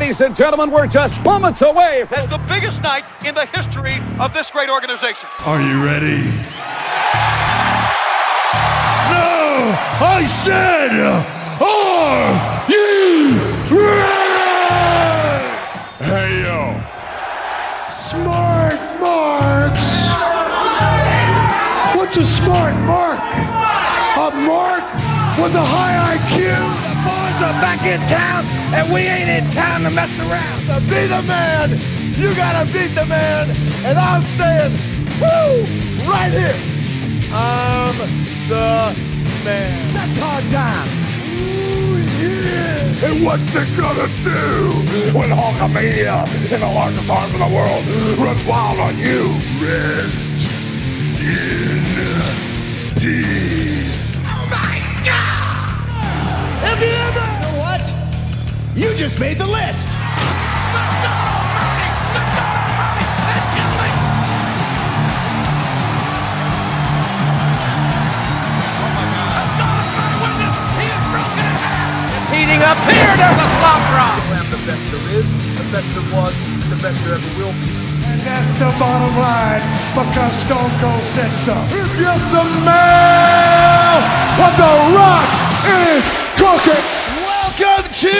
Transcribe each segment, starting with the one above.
ladies and gentlemen, we're just moments away. That's the biggest night in the history of this great organization. Are you ready? No! I said, are you ready? Hey, yo. Smart marks. What's a smart mark? A mark with a high IQ? Boys are back in town, and we ain't in town to mess around. To be the man, you gotta beat the man. And I'm saying, woo, right here. I'm the man. That's hard time. Ooh, yeah. And what's it gonna do when Hulkamania in the largest arms in the world runs wild on you? Rest in peace. Have you ever? You know what? You just made the list. Heating up here, there's a slop drop. I'm the best there is, the best there was, the best there ever will be. And that's the bottom line because Stone Cold said so. If you smell what the rock is cooking. Welcome to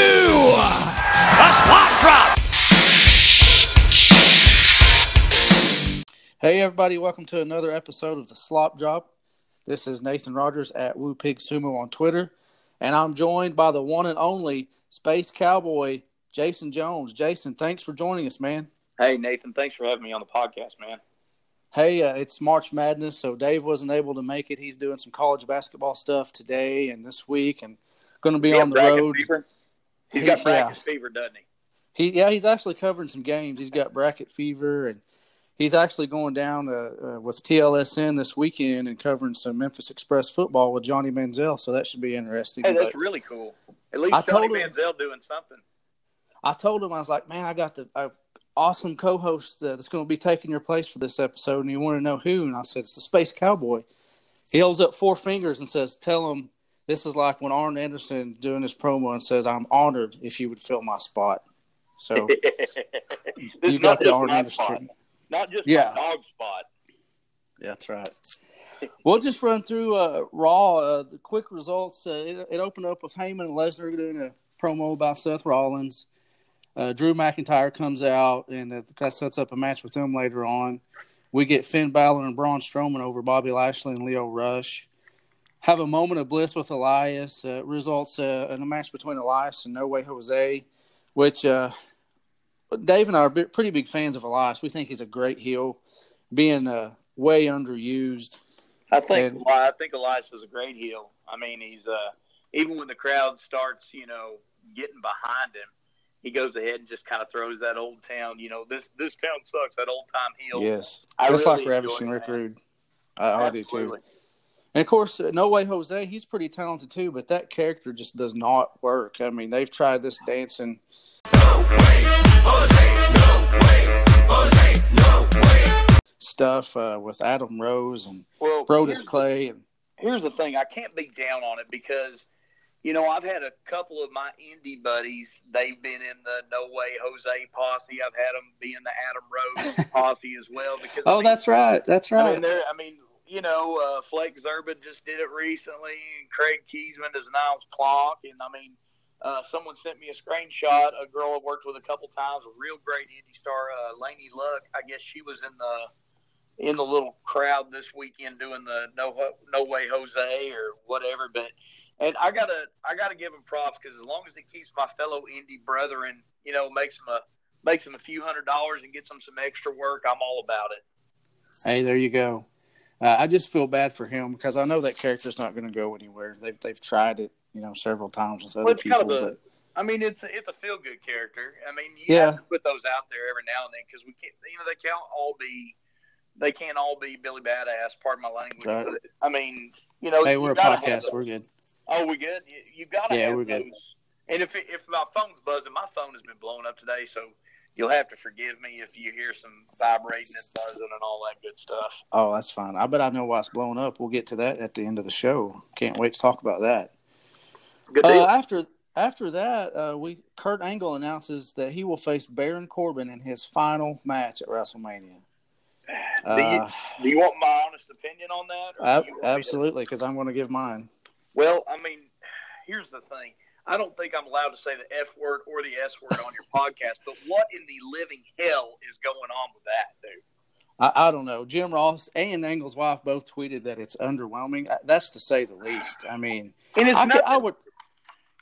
A slop drop. Hey everybody, welcome to another episode of the Slop Drop. This is Nathan Rogers at Woo Pig Sumo on Twitter, and I'm joined by the one and only Space Cowboy Jason Jones. Jason, thanks for joining us, man. Hey Nathan, thanks for having me on the podcast, man. Hey, uh, it's March Madness, so Dave wasn't able to make it. He's doing some college basketball stuff today and this week, and going to be He on the road. Fever? He's He's- got bracket fever, doesn't he? He yeah, he's actually covering some games. He's got bracket fever, and he's actually going down uh, uh, with TLSN this weekend and covering some Memphis Express football with Johnny Manziel. So that should be interesting. Hey, that's But really cool. At least I Johnny told him- Manziel doing something. I told him I was like, man, I got the uh, awesome co-host uh, that's going to be taking your place for this episode, and you want to know who? And I said it's the Space Cowboy. He holds up four fingers and says, "Tell him this is like when Arn Anderson doing his promo and says, I'm honored if you would fill my spot." So This you is got not the Arn Anderson. spot. Not just Yeah. dog spot. Yeah, that's right. We'll just run through uh, Raw. Uh, the quick results. Uh, it, it opened up with Heyman and Lesnar doing a promo about Seth Rollins. Uh, Drew McIntyre comes out and uh, that sets up a match with them later on. We get Finn Balor and Braun Strowman over Bobby Lashley and Lio Rush. Have a moment of bliss with Elias. Uh, results uh, in a match between Elias and No Way Jose, which uh, Dave and I are bi- pretty big fans of Elias. We think he's a great heel, being uh, way underused. I think And- I think Elias is a great heel. I mean, he's uh even when the crowd starts, you know, getting behind him, he goes ahead and just kind of throws that old town, you know, this this town sucks. That old time heel. Yes, I just really like Ravishing Rick. Rude. I, I do too. And of course, No Way Jose, he's pretty talented too, but that character just does not work. I mean, they've tried this dancing. No way, Jose, no way, Jose, no way. Stuff uh, with Adam Rose and Well, Brodus Clay, and here's the thing I can't be down on it because you know I've had a couple of my indie buddies they've been in the No Way Jose posse I've had them be in the Adam Rose posse as well because I oh, mean, that's right, that's I right. mean I mean you know uh, Flake Zerbin just did it recently Craig Keesman is Niles Clock and I mean uh, someone sent me a screenshot a girl I worked with a couple times a real great indie star uh, Lainey Luck I guess she was in the in the little crowd this weekend doing the no no way Jose or whatever. But and I gotta I gotta give him props because as long as it keeps my fellow indie brethren, you know, makes them a makes them a few hundred dollars and gets them some extra work, I'm all about it. Hey, there you go. Uh, I just feel bad for him because I know that character's not going to go anywhere. They've they've tried it, you know, several times with other Well, it's people. kind of a but- I mean, it's a, it's a feel good character. I mean, you Yeah. have to put those out there every now and then because we can't, you know, they can't all be, they can't all be Billy Badass. Pardon my language. Right. But, I mean, you know, hey, we're a podcast. We're good. Oh, we good? You, you got to Yeah, we're those. good. And if if my phone's buzzing, my phone has been blowing up today, so you'll have to forgive me if you hear some vibrating and buzzing and all that good stuff. Oh, that's fine. I bet I know why it's blowing up. We'll get to that at the end of the show. Can't wait to talk about that. Good Uh, after after that, uh, we Kurt Angle announces that he will face Baron Corbin in his final match at WrestleMania. do, you, Uh, do you want my honest opinion on that? or ab- do you to- absolutely, because I'm going to give mine. Well, I mean, here's the thing. I don't think I'm allowed to say the F word or the S word on your podcast, but what in the living hell is going on with that, dude? I, I don't know. Jim Ross and Angle's wife both tweeted that it's underwhelming. That's to say the least. I mean, And it's I, nothing, I would.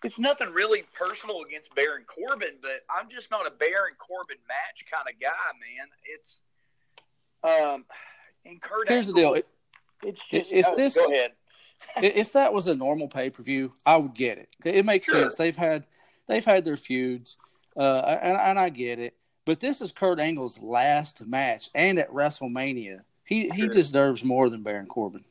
it's nothing really personal against Baron Corbin, but I'm just not a Baron Corbin match kind of guy, man. It's um, and Kurt Here's the deal. It's just if oh, this- go ahead. If that was a normal pay per view, I would get it. It makes Sure. sense. They've had they've had their feuds, uh, and, and I get it. But this is Kurt Angle's last match, and at WrestleMania, he he Sure. deserves more than Baron Corbin.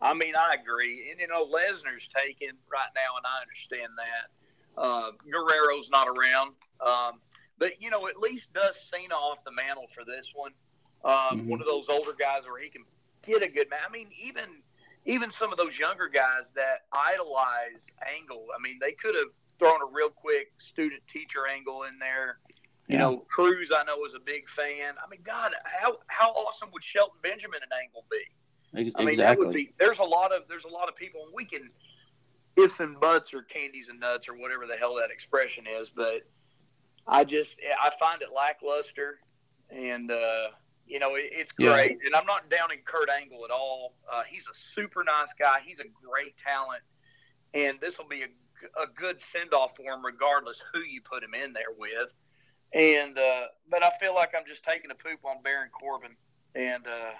I mean, I agree. And, you know, Lesnar's taken right now, and I understand that. Uh, Guerrero's not around. Um, but, you know, at least does Cena off the mantle for this one. Um, Mhm. One of those older guys where he can get a good match. I mean, even even some of those younger guys that idolize Angle, I mean, they could have thrown a real quick student teacher angle in there. You Yeah. know, Cruz, I know, is a big fan. I mean, God, how how awesome would Shelton Benjamin and Angle be? Ex- I mean, exactly. that would be. There's a lot of there's a lot of people, and we can ifs and buts or candies and nuts or whatever the hell that expression is. But I just I find it lackluster, and uh, you know it, it's Yeah. great. And I'm not downing Kurt Angle at all. Uh, he's a super nice guy. He's a great talent, and this will be a, a good send off for him, regardless who you put him in there with. And uh, but I feel like I'm just taking a poop on Baron Corbin, and uh,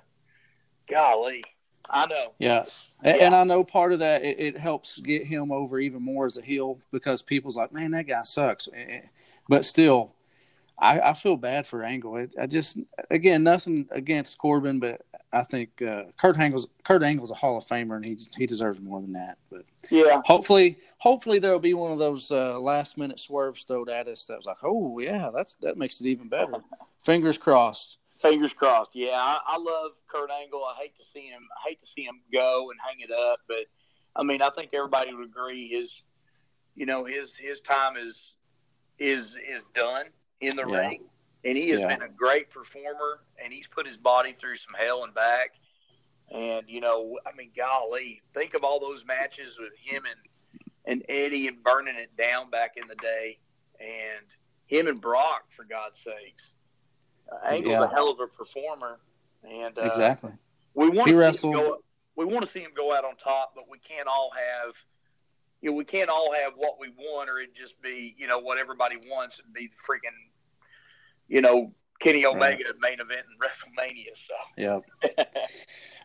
golly, I know. Yeah. A- And I know part of that it, it helps get him over even more as a heel because people's like, man, that guy sucks. But still, I, I feel bad for Angle. It, I just again nothing against Corbin, but I think uh, Kurt Angle's Kurt Angle's a Hall of Famer and he he deserves more than that. But Yeah, hopefully, hopefully there'll be one of those uh, last minute swerves thrown at us that was like, oh yeah, that's that makes it even better. Fingers crossed. fingers crossed. Yeah, I, I love Kurt Angle. I hate to see him. I hate to see him go and hang it up. But I mean, I think everybody would agree his, you know, his his time is is is done in the Yeah. ring, and he has Yeah. been a great performer, and he's put his body through some hell and back. And you know, I mean, golly, think of all those matches with him and and Eddie and burning it down back in the day, and him and Brock, for God's sakes. Uh, Angle's Yeah. a hell of a performer, and uh, exactly. we want He to see him go. We want to see him go out on top, but we can't all have. You know, we can't all have what we want, or it just be you know what everybody wants and be the freaking, you know, Kenny Omega main event in WrestleMania. So Yeah.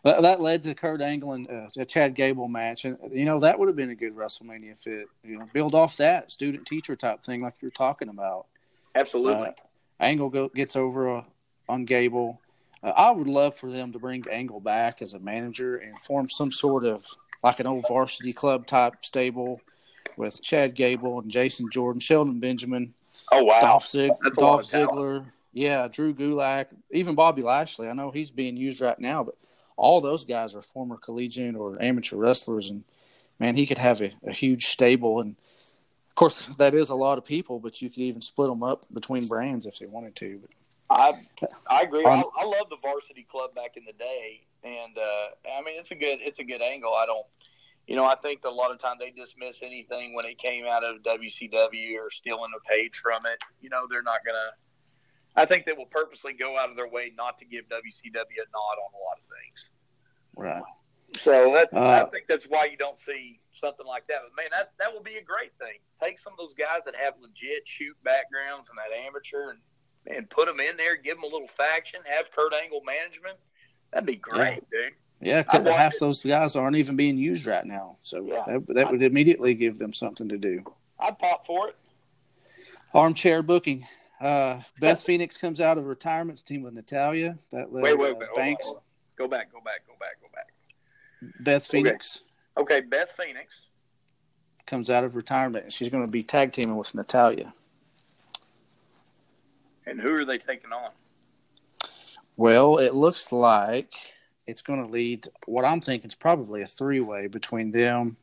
that, that led to Kurt Angle and uh, a Chad Gable match, and you know that would have been a good WrestleMania fit. You know, build off that student teacher type thing like you're talking about. absolutely, Uh, Angle go, gets over uh, on Gable. Uh, I would love for them to bring Angle back as a manager and form some sort of like an old varsity club type stable with Chad Gable and Jason Jordan, Shelton Benjamin, oh wow, Dolph, Zig- That's a lot Dolph. Ziggler, yeah, Drew Gulak, even Bobby Lashley. I know he's being used right now, but all those guys are former collegiate or amateur wrestlers, and man, he could have a, a huge stable. And of course, that is a lot of people, but you could even split them up between brands if they wanted to. But I I agree. I, I love the varsity club back in the day, and uh, I mean it's a good it's a good angle. I don't, you know, I think that a lot of times they dismiss anything when it came out of WCW or stealing a page from it. You know, they're not gonna. I think they will purposely go out of their way not to give WCW a nod on a lot of things. right, So that's, Uh, I think that's why you don't see something like that. But man, that that will be a great thing. Take some of those guys that have legit shoot backgrounds and that amateur and and put them in there, give them a little faction, have Kurt Angle management. That'd be great, dude. yeah, 'cause want half it. those guys aren't even being used right now, so Yeah. that that would immediately give them something to do. I'd pop for it. Armchair booking. Uh, Beth Phoenix comes out of retirement to team with Natalya. That led Wait, wait, uh, wait. Hold on, hold on. Go back, go back, go back, go back. Beth Phoenix Okay, Beth Phoenix. comes out of retirement and she's going to be tag teaming with Natalya. And who are they taking on? Well, it looks like it's going to lead. What I'm thinking is probably a three way between them,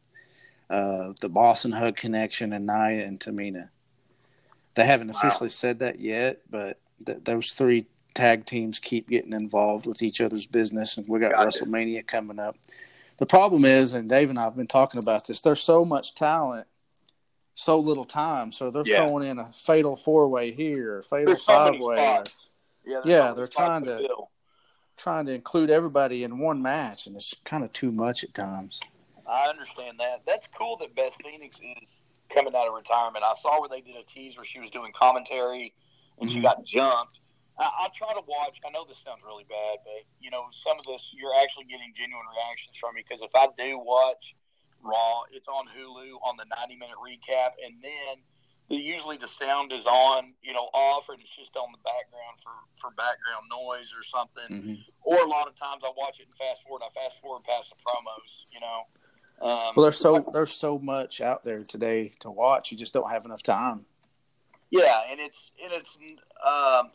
uh, the Boss 'n' Hug connection and Nia and Tamina. They haven't officially wow. said that yet, but th- those three tag teams keep getting involved with each other's business, and we got gotcha. WrestleMania coming up. The problem is, and Dave and I have been talking about this. There's so much talent, so little time. So they're yeah. throwing in a fatal four way here, fatal five way. Yeah, yeah, they're trying to trying to include everybody in one match, and it's kind of too much at times. I understand that. That's cool that Beth Phoenix is coming out of retirement. I saw where they did a tease where she was doing commentary and mm-hmm. she got jumped. I, will try to watch. I know this sounds really bad, but you know, some of this you're actually getting genuine reactions from me because if I do watch Raw, it's on Hulu on the 90 minute recap, and then usually the sound is on, you know, off, and it's just on the background for for background noise or something. Mm-hmm. Or a lot of times I watch it and fast forward. I fast forward past the promos, you know. Um, well, there's so there's so much out there today to watch. You just don't have enough time. Yeah, and it's and it's um,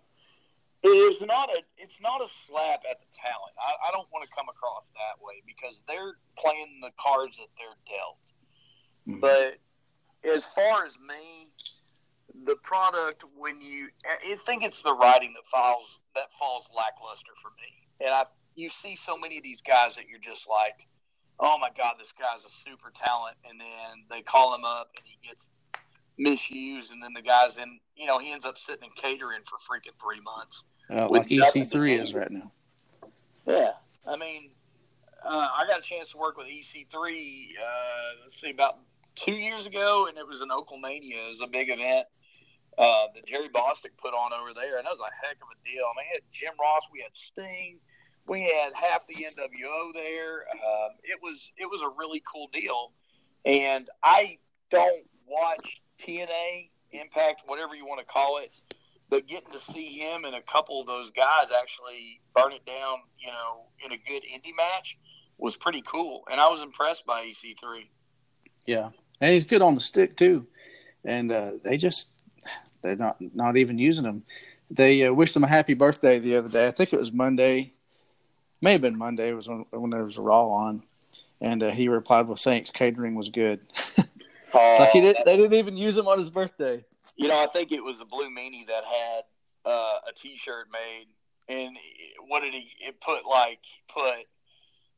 it's not a it's not a slap at the talent. I, I don't want to come across that way because they're playing the cards that they're dealt. Mm-hmm. But as far as me, the product when you I think it's the writing that falls that falls lackluster for me. And I you see so many of these guys that you're just like, oh my god, this guy's a super talent, and then they call him up and he gets misused, and then the guy's in you know he ends up sitting in catering for freaking three months. Uh, like EC3 is right now. Yeah, I mean, uh, I got a chance to work with EC3. Uh, let's see, about two years ago, and it was an Oaklemania. It was a big event uh, that Jerry Bostick put on over there, and that was a heck of a deal. I mean, had Jim Ross, we had Sting, we had half the NWO there. Um, it was it was a really cool deal, and I don't watch TNA Impact, whatever you want to call it, but getting to see him and a couple of those guys actually burn it down, you know, in a good indie match was pretty cool, and I was impressed by EC3. Yeah, and he's good on the stick too. And uh, they just they're not not even using him. They uh, wished him a happy birthday the other day. I think it was Monday, may have been Monday. It was when, when there was a Raw on, and uh, he replied with thanks. Catering was good. it's like he did, they didn't even use him on his birthday. You know, I think it was the Blue Meanie that had uh, a T-shirt made, and what did he? It put like put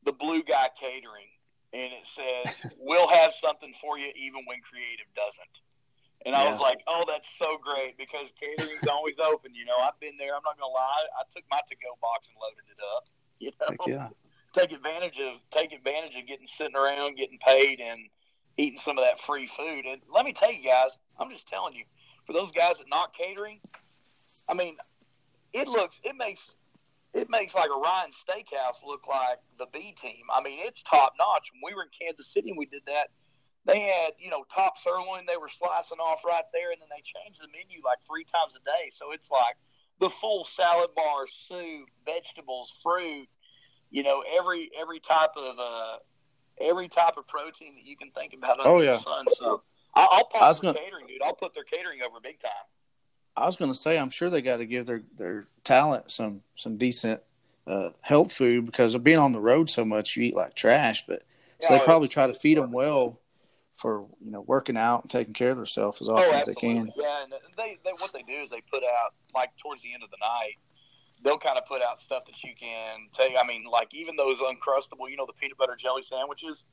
the Blue Guy Catering and it says, "We'll have something for you even when creative doesn't." And I was like, "Oh, that's so great because catering's always open." You know, I've been there. I'm not gonna lie. I took my to-go box and loaded it up. You know, yeah. take advantage of take advantage of getting sitting around, getting paid, and eating some of that free food. And let me tell you guys, I'm just telling you, for those guys that not catering, I mean, it looks it makes it makes like a Ryan Steakhouse look like the B team. I mean, it's top notch. When we were in Kansas City and we did that, they had, you know, top sirloin they were slicing off right there, and then they changed the menu like three times a day. So it's like the full salad bar, soup, vegetables, fruit, you know, every every type of uh every type of protein that you can think about under oh, yeah. the sun. So I'll, I'll pop their gonna... catering, dude. I'll put their catering over big time. I was going to say, I'm sure they got to give their their talent some some decent uh, health food because of being on the road so much, you eat like trash. But so they probably try to feed them well for you know working out and taking care of themselves as often oh, as they can. Yeah, and they, they what they do is they put out like towards the end of the night, they'll kind of put out stuff that you can take. I mean, like even those uncrustable, you know, the peanut butter jelly sandwiches.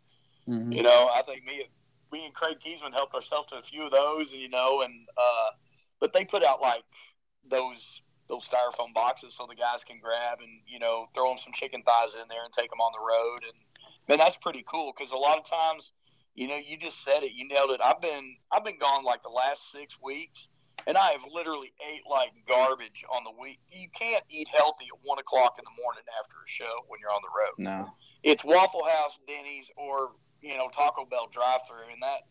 Mm-hmm. You know, I think me me and Craig Kiesman helped ourselves to a few of those, and you know, and uh, but they put out like those those styrofoam boxes so the guys can grab and you know throw them some chicken thighs in there and take them on the road. And man that's pretty cool because a lot of times you know you just said it you nailed it. I've been i've been gone like the last six weeks and i have literally ate like garbage on the week. You can't eat healthy at one o'clock in the morning after a show when you're on the road. No. It's waffle house denny's or you know taco bell drive through and that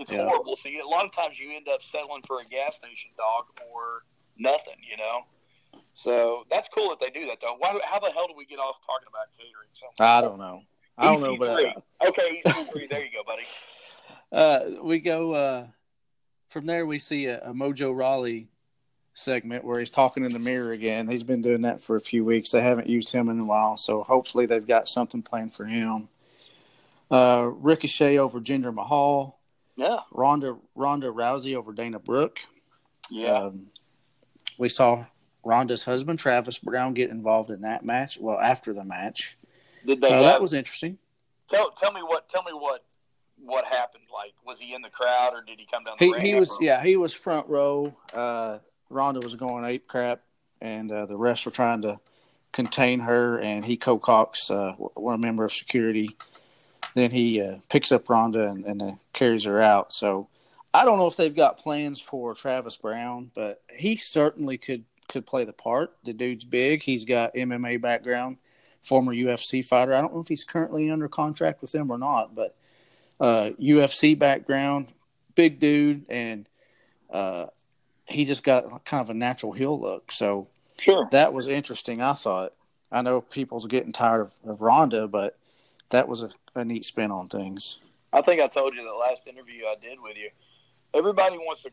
it's yeah. horrible. So you, a lot of times you end up settling for a gas station dog or nothing, you know. So that's cool that they do that, though. Why, how the hell do we get off talking about catering? So I don't know. I don't know, but uh, okay, EC3. there you go, buddy. Uh, we go uh, from there. We see a, a Mojo Rawley segment where he's talking in the mirror again. He's been doing that for a few weeks. They haven't used him in a while, so hopefully they've got something planned for him. Uh, Ricochet over Jinder Mahal. Yeah. Ronda Ronda Rousey over Dana Brooke. Yeah. Um, we saw Ronda's husband Travis Browne get involved in that match. Well, after the match, Did they uh, have, that was interesting. tell tell me what tell me what what happened? Like was he in the crowd or did he come down the He ramp? he was yeah he was front row. Uh, Ronda was going ape crap, and uh, the rest were trying to contain her. And he co-cocks uh, one member of security. Then he uh, picks up Ronda and, and uh, carries her out. So I don't know if they've got plans for Travis Browne, but he certainly could could play the part. The dude's big. He's got MMA background, former UFC fighter. I don't know if he's currently under contract with them or not, but uh, UFC background, big dude, and uh, he just got kind of a natural heel look. So Sure. that was interesting. I thought. I know people's getting tired of, of Ronda, but that was a, a neat spin on things. I think I told you that last interview I did with you. Everybody wants to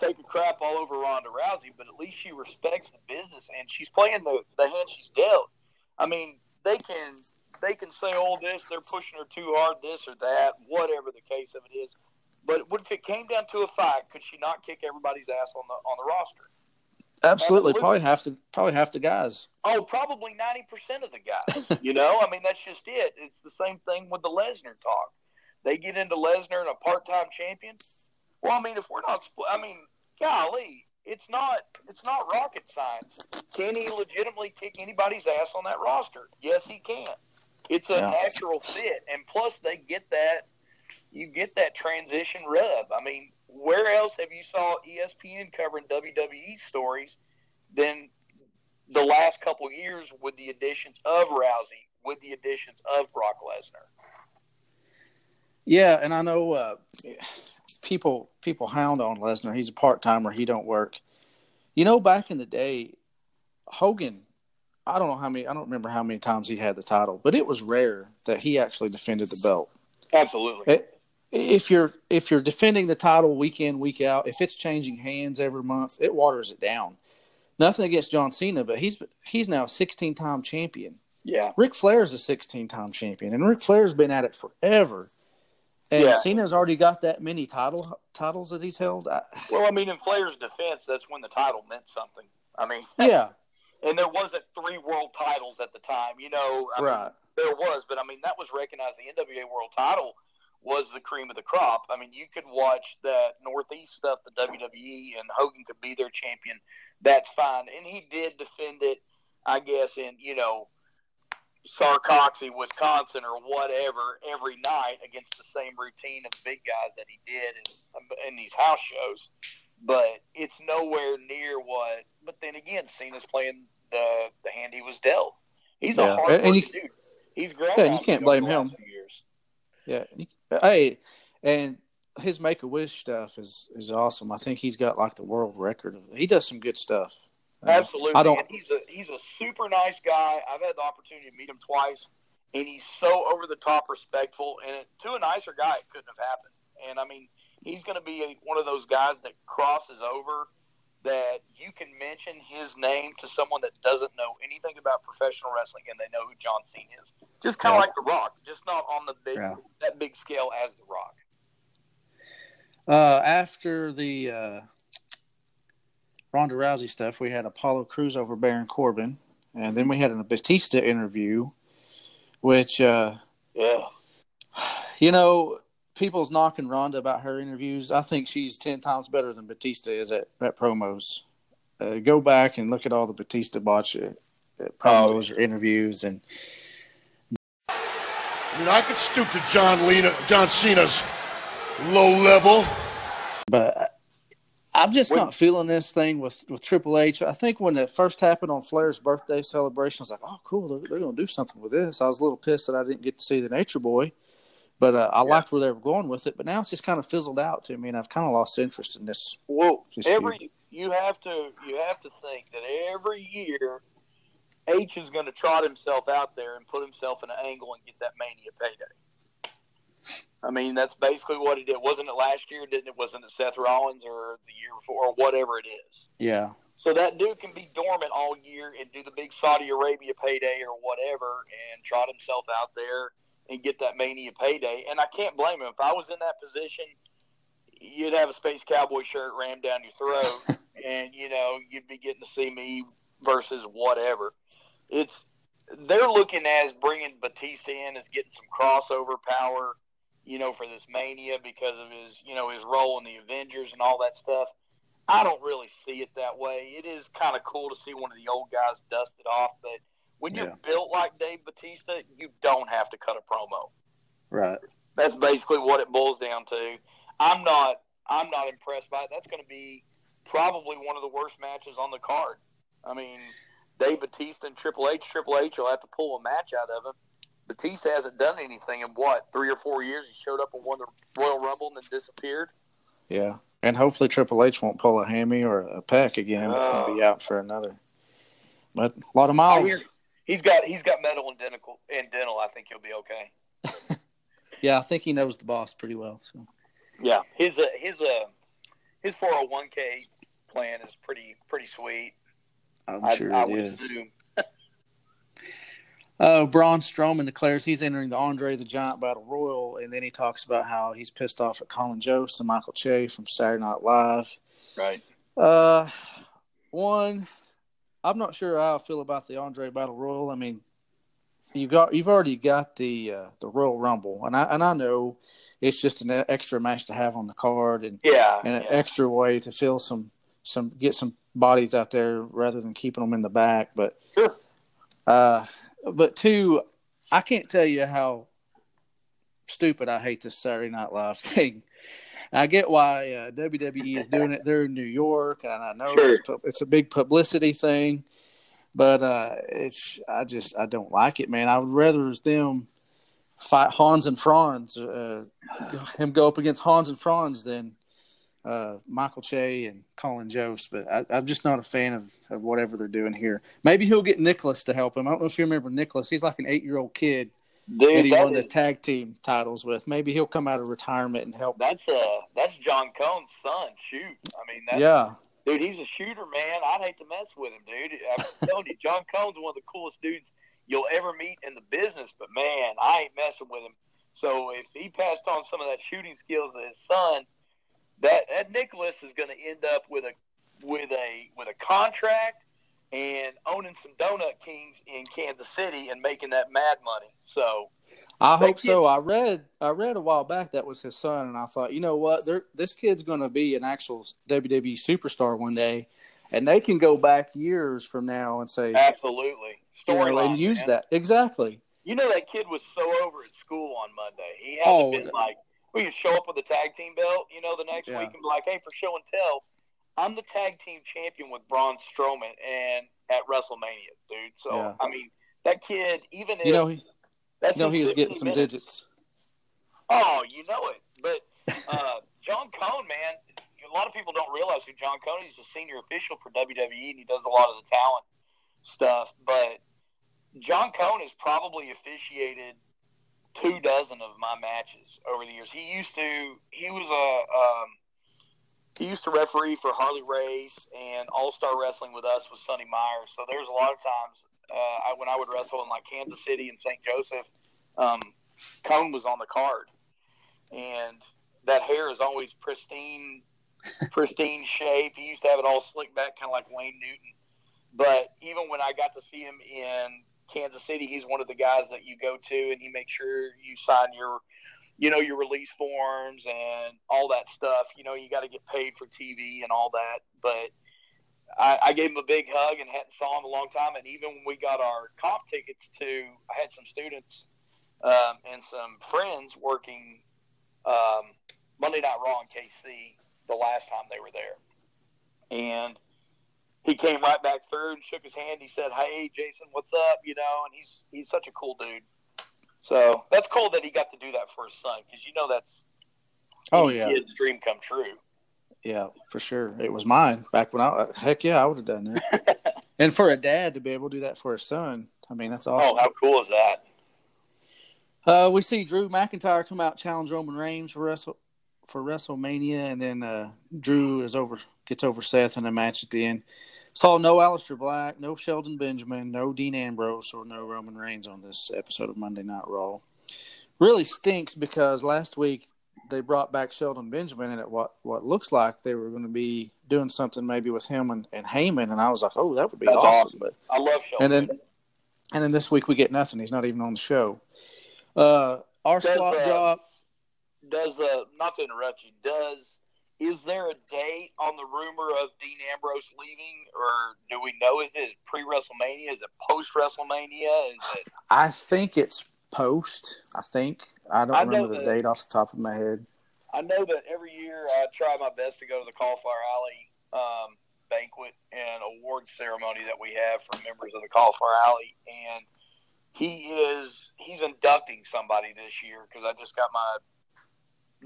take a crap all over Ronda Rousey, but at least she respects the business and she's playing the, the hand she's dealt. I mean, they can they can say all this, they're pushing her too hard, this or that, whatever the case of it is. But if it came down to a fight, could she not kick everybody's ass on the on the roster? Absolutely, Absolutely. probably half the probably half the guys. Oh, probably ninety percent of the guys. you know, I mean that's just it. It's the same thing with the Lesnar talk. They get into Lesnar and a part-time champion. Well, I mean, if we're not, spl- I mean, golly, it's not it's not rocket science. Can he legitimately kick anybody's ass on that roster? Yes, he can. It's a Yeah. natural fit, and plus they get that you get that transition rub. I mean, where else have you saw ESPN covering WWE stories than the last couple of years with the additions of Rousey, with the additions of Brock Lesnar? Yeah, and I know uh, people people hound on Lesnar. He's a part timer. He don't work. You know, back in the day, Hogan. I don't know how many. I don't remember how many times he had the title, but it was rare that he actually defended the belt. Absolutely. It- if you're if you're defending the title week in week out, if it's changing hands every month, it waters it down. Nothing against John Cena, but he's he's now a 16 time champion. Yeah. Ric Flair's a 16 time champion, and Ric Flair's been at it forever. And Yeah. Cena's already got that many title titles that he's held. I, Well, I mean, in Flair's defense, that's when the title meant something. I mean, yeah, and there wasn't three world titles at the time. You know, I mean, right. there was, but I mean, that was recognized. The NWA World Title was the cream of the crop. I mean, you could watch that Northeast stuff, the WWE, and Hogan could be their champion. That's fine, and he did defend it, I guess, in you know, Sarcoxy, Wisconsin, or whatever, every night against the same routine of big guys that he did in, in these house shows. But it's nowhere near what. But then again, Cena's playing the the hand he was dealt. He's Yeah, a hard and dude. He's grown. Yeah, you can't blame him. Years. Yeah. Hey, and his Make a Wish stuff is is awesome. I think he's got like the world record. He does some good stuff. Uh, Absolutely. I don't. And he's a he's a super nice guy. I've had the opportunity to meet him twice, and he's so over the top respectful. And to a nicer guy, it couldn't have happened. And I mean, he's going to be a, one of those guys that crosses over. That you can mention his name to someone that doesn't know anything about professional wrestling, and they know who John Cena is. Just kind of Yeah. like The Rock, just not on the big Yeah. that big scale as The Rock. Uh, after the uh, Ronda Rousey stuff, we had Apollo Crews over Baron Corbin, and then we had a Batista interview, which uh, Yeah. you know people's knocking Ronda about her interviews. I think she's ten times better than Batista is at, at promos. Uh, go back and look at all the Batista botch at, at promos or interviews, and I mean, I could stoop to John Lena, John Cena's low level. but I'm just Wait. not feeling this thing with, with Triple H. I think when it first happened on Flair's birthday celebration, I was like, oh, cool, they're, they're going to do something with this. I was a little pissed that I didn't get to see the Nature Boy, but uh, I liked where they were going with it. But now it's just kind of fizzled out to me, and I've kind of lost interest in this. Well, Just every you have to you have to think that every year H is going to trot himself out there and put himself in an angle and get that mania payday. I mean, that's basically what he did. Wasn't it last year? Didn't it? Wasn't it Seth Rollins or the year before or whatever it is? Yeah, So that dude can be dormant all year and do the big Saudi Arabia payday or whatever and trot himself out there and get that Mania payday. And I can't blame him. If I was in that position, you'd have a Space Cowboy shirt rammed down your throat, and you know you'd be getting to see me versus whatever. It's they're looking as bringing Batista in as getting some crossover power, you know, for this Mania because of his you know his role in the Avengers and all that stuff. I don't really see it that way. It is kind of cool to see one of the old guys dusted off, but when you're Yeah. built like Dave Batista, you don't have to cut a promo. Right. That's basically what it boils down to. I'm not I'm not impressed by it. That's going to be probably one of the worst matches on the card. I mean, Dave Batista and Triple H. Triple H will have to pull a match out of him. Batista hasn't done anything in what three or four years. He showed up and won the Royal Rumble and then disappeared. Yeah. And hopefully Triple H won't pull a hammy or a pec again and be uh. out for another. But a lot of I miles. hear he's got he's got metal and dental and dental. I think he'll be okay. Yeah, I think he knows the boss pretty well. So Yeah, his uh, his uh his 401k plan is pretty pretty sweet. I'm I, sure I it would is. assume. Uh, Braun Strowman declares he's entering the Andre the Giant Battle Royal, and then he talks about how he's pissed off at Colin Jost and Michael Che from Saturday Night Live. Right. Uh, one, I'm not sure how I feel about the Andre Battle Royal. I mean, you got you've already got the uh, the Royal Rumble, and I and I know it's just an extra match to have on the card, and Yeah. and an yeah. extra way to fill some some get some bodies out there rather than keeping them in the back. But Sure. uh, but two, I can't tell you how stupid I hate this Saturday Night Live thing. I get why uh, WWE is doing it there in New York, and I know Sure. it's, it's a big publicity thing. But uh, it's I just I don't like it, man. I would rather them fight Hans and Franz, uh, him go up against Hans and Franz than uh, Michael Che and Colin Jost. But I, I'm just not a fan of, of whatever they're doing here. Maybe he'll get Nicholas to help him. I don't know if you remember Nicholas. He's like an eight year old kid that Dude, he that won the tag team titles with. Maybe he'll come out of retirement and help. that's uh that's John Cone's son. Shoot, I mean, Yeah, dude, he's a shooter, man. I'd hate to mess with him, dude. I'm telling you, John Cone's one of the coolest dudes you'll ever meet in the business. But man, I ain't messing with him. So if he passed on some of that shooting skills to his son, that that Nicholas is going to end up with a with a with a contract and owning some donut kings in Kansas City and making that mad money. So I hope so. I read I read a while back that was his son, and I thought, you know what, this kid's going to be an actual WWE superstar one day, and they can go back years from now and say, absolutely, you know, and use man. that exactly. You know that kid was so over at school on Monday. He hasn't Oh, been like we could show up with a tag team belt, you know, the next Yeah. week and be like, Hey, for show and tell, I'm the tag team champion with Braun Strowman and at WrestleMania, dude. So Yeah. I mean that kid even if You know, he, that's you know, he was getting some minutes. digits. Oh, you know it. But uh, John Cone, man, a lot of people don't realize who John Cone is. He's a senior official for WWE, and he does a lot of the talent stuff. But John Cone has probably officiated two dozen of my matches over the years. He used to. He was a. Um, he used to referee for Harley Race and All Star Wrestling with us with Sonny Myers. So there's a lot of times uh, I, when I would wrestle in like Kansas City and St. Joseph, um, Cone was on the card, and that hair is always pristine, pristine shape. He used to have it all slicked back, kind of like Wayne Newton. But even when I got to see him in Kansas City, he's one of the guys that you go to, and he makes sure you sign your, you know, your release forms and all that stuff. You know, you got to get paid for TV and all that. But I, I gave him a big hug and hadn't saw him a long time. And even when we got our comp tickets to, I had some students um, and some friends working um, Monday Night Raw in KC the last time they were there. And he came right back through and shook his hand. He said, "Hey, Jason, what's up?" You know, and he's he's such a cool dude. So that's cool that he got to do that for his son because you know that's Oh yeah, kid's dream come true. yeah, for sure. It was mine back when I. Heck yeah, I would have done that. and for a dad to be able to do that for his son, I mean, that's awesome. Oh, how cool is that? Uh, we see Drew McIntyre come out challenge Roman Reigns for Wrestle for WrestleMania, and then uh, Drew is over gets over Seth in a match at the end. Saw no Aleister Black, no Shelton Benjamin, no Dean Ambrose, or no Roman Reigns on this episode of Monday Night Raw. really stinks because last week they brought back Shelton Benjamin, and it what what looks like they were going to be doing something maybe with him and, and Heyman, and I was like, oh, that would be awesome. awesome. But I love Shelton. and then and then this week we get nothing. He's not even on the show. Uh, our Does, slot uh, job. does uh not to interrupt you, does is there a date on the rumor of Dean Ambrose leaving, or do we know is it pre WrestleMania? Is it post WrestleMania? Is it I think it's post. I think I don't I remember the that- date off the top of my head. I know that every year I try my best to go to the Cauliflower Alley um, banquet and award ceremony that we have for members of the Cauliflower Alley, and he is he's inducting somebody this year because I just got my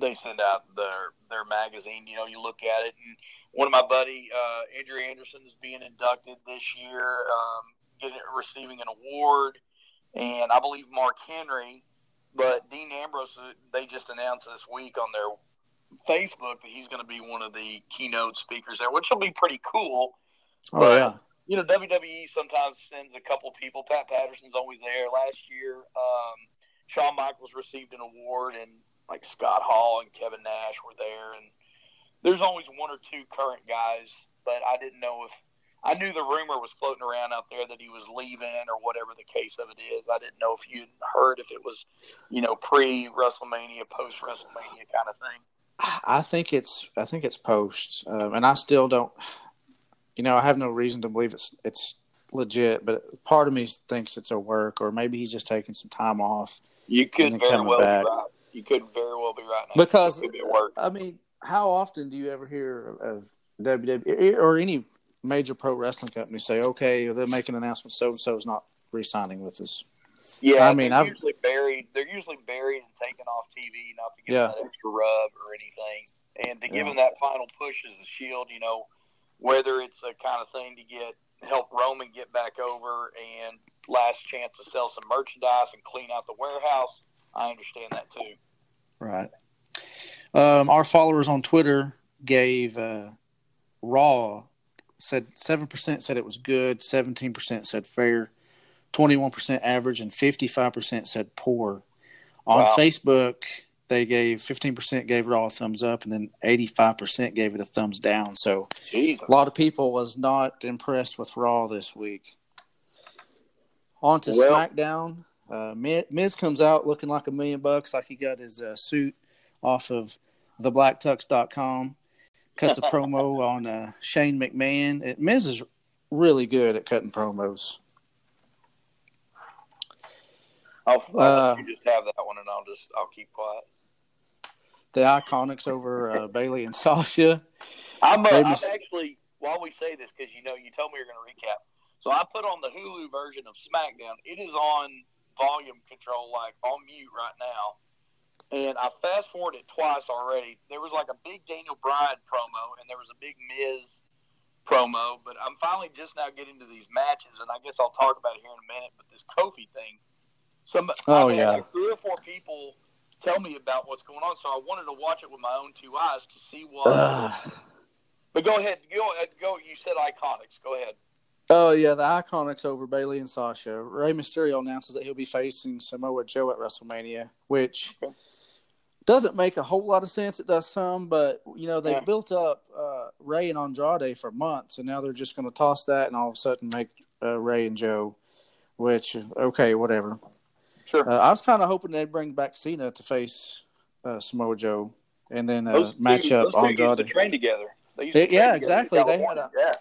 they send out their their magazine. You know, you look at it, and one of my buddy uh, Andrew Anderson is being inducted this year, um, getting receiving an award, and I believe Mark Henry. But Dean Ambrose, uh, they just announced this week on their Facebook that he's going to be one of the keynote speakers there, which will be pretty cool. Oh But, yeah, You know, WWE sometimes sends a couple people. Pat Patterson's always there. Last year, um, Shawn Michaels received an award, and like Scott Hall and Kevin Nash were there. And there's always one or two current guys, but I didn't know if I knew the rumor was floating around out there that he was leaving or whatever the case of it is. I didn't know if you'd heard if it was, you know, pre WrestleMania, post WrestleMania kind of thing. I think it's I think it's post, um, and I still don't. You know, I have no reason to believe it's it's legit, but part of me thinks it's a work, or maybe he's just taking some time off. You could very well back. be right. You could very well be right now. Because be. I mean, how often do you ever hear of WWE or any major pro wrestling company say, "Okay, they're making an announcement, so and so is not re-signing with us"? Yeah, I mean, they're I've- usually buried. They're usually buried and taken off TV, not to give Yeah. them that extra rub or anything, and to give Yeah. them that final push as a shield. You know, whether it's a kind of thing to get help Roman get back over and last chance to sell some merchandise and clean out the warehouse. I understand that too. Right. Um, our followers on Twitter gave uh, Raw said seven percent said it was good, seventeen percent said fair, twenty one percent average, and fifty five percent said poor. On Wow. Facebook, they gave fifteen percent gave Raw a thumbs up, and then eighty five percent gave it a thumbs down. So Jesus. a lot of people was not impressed with Raw this week. On to Well- SmackDown. Uh, Miz comes out looking like a million bucks, like he got his uh, suit off of theblacktux.com. Cuts a promo on uh, Shane McMahon. It, Miz is really good at cutting promos. I'll, I'll Uh, you just have that one, and I'll just I'll keep quiet. The Iconics over uh, Bayley and Sasha. I'm, uh, I'm actually while we say this because you know you told me you're going to recap. So I put on the Hulu version of SmackDown. It is on volume control, like on mute right now. And I fast forwarded twice already. There was like a big Daniel Bryan promo, and there was a big Miz promo. But I'm finally just now getting to these matches, and I guess I'll talk about it here in a minute. But this Kofi thing, some Oh, I yeah. like three or four people tell me about what's going on, so I wanted to watch it with my own two eyes to see what. But go ahead, go ahead, go. You said iconics. Go ahead. Oh yeah, the Iconics over Bayley and Sasha. Rey Mysterio announces that he'll be facing Samoa Joe at WrestleMania, which Okay. doesn't make a whole lot of sense. It does some, but you know they Yeah. built up uh, Rey and Andrade for months, and now they're just going to toss that and all of a sudden make uh, Rey and Joe. Which okay, whatever. Sure. Uh, I was kind of hoping they'd bring back Cena to face uh, Samoa Joe, and then uh, Those two- match up those two used to Andrade. train together. They used Yeah, to train together in exactly. They had a- yeah,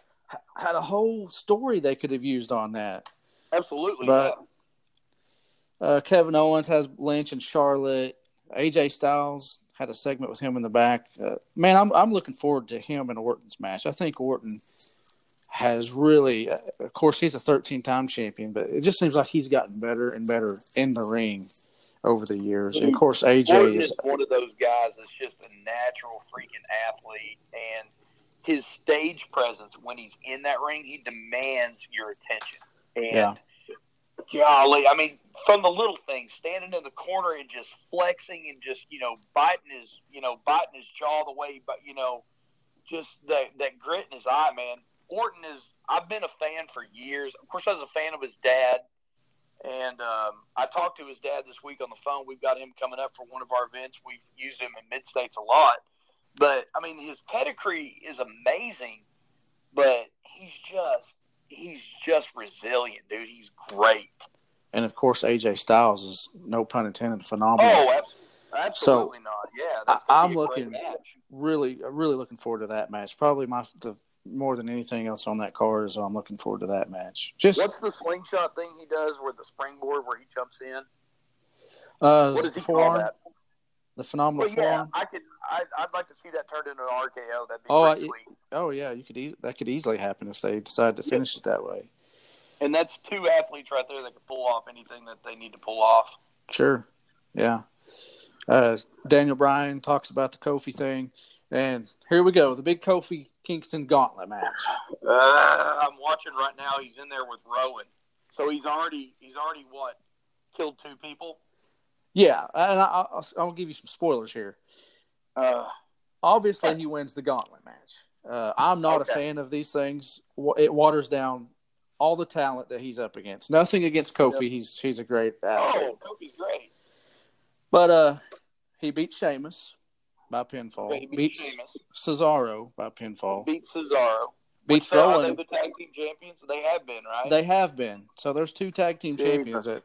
Had a whole story they could have used on that. absolutely. But-. Uh, Kevin Owens has Lynch and Charlotte. AJ Styles had a segment with him in the back. Uh, man, I'm I'm looking forward to him and Orton's match. I think Orton has really, uh, of course, he's a 13 time champion, but it just seems like he's gotten better and better in the ring over the years. And of course, AJ Orton is is one of those guys that's just a natural freaking athlete, and his stage presence when he's in that ring, he demands your attention. And golly, I mean, from the little things, standing in the corner and just flexing and just you know biting his you know biting his jaw the way, but you know, just that that grit in his eye, man. Orton is. I've been a fan for years. Of course, I was a fan of his dad. And um, I talked to his dad this week on the phone. We've got him coming up for one of our events. We've used him in mid states a lot. But I mean, his pedigree is amazing. But he's just he's just resilient, dude. He's great. And of course, AJ Styles is no pun intended, phenomenal. Oh, absolutely so, not. Yeah, I, am looking really, really looking forward to that match. Probably my the more than anything else on that card is I'm looking forward to that match. Just what's the slingshot thing he does where the springboard where he jumps in? Uh, what does he forearm? call that? The phenomenal well, yeah, forearm. I could. I, would like to see that turned into an RKO. That'd be oh, I, oh yeah, you could. E- that could easily happen if they decide to finish yeah. it that way. And that's two athletes right there that can pull off anything that they need to pull off. Sure. Yeah. Uh, Daniel Bryan talks about the Kofi thing, and here we go, the big Kofi Kingston Gauntlet match. Uh, I'm watching right now. He's in there with Rowan, so he's already he's already what killed two people. Yeah, and I, will I'll give you some spoilers here. Uh, Obviously, he wins the Gauntlet match. Uh, I'm not okay. a fan of these things. It waters down all the talent that he's up against. Nothing against Kofi. Yep. He's he's a great athlete. Oh, Kofi's great. But uh, he beat Sheamus by pinfall. He beat beats Cesaro by pinfall. Beat Cesaro. Beats Rowan. Are they the tag team champions? They have been, right? They have been. So there's two tag team champions that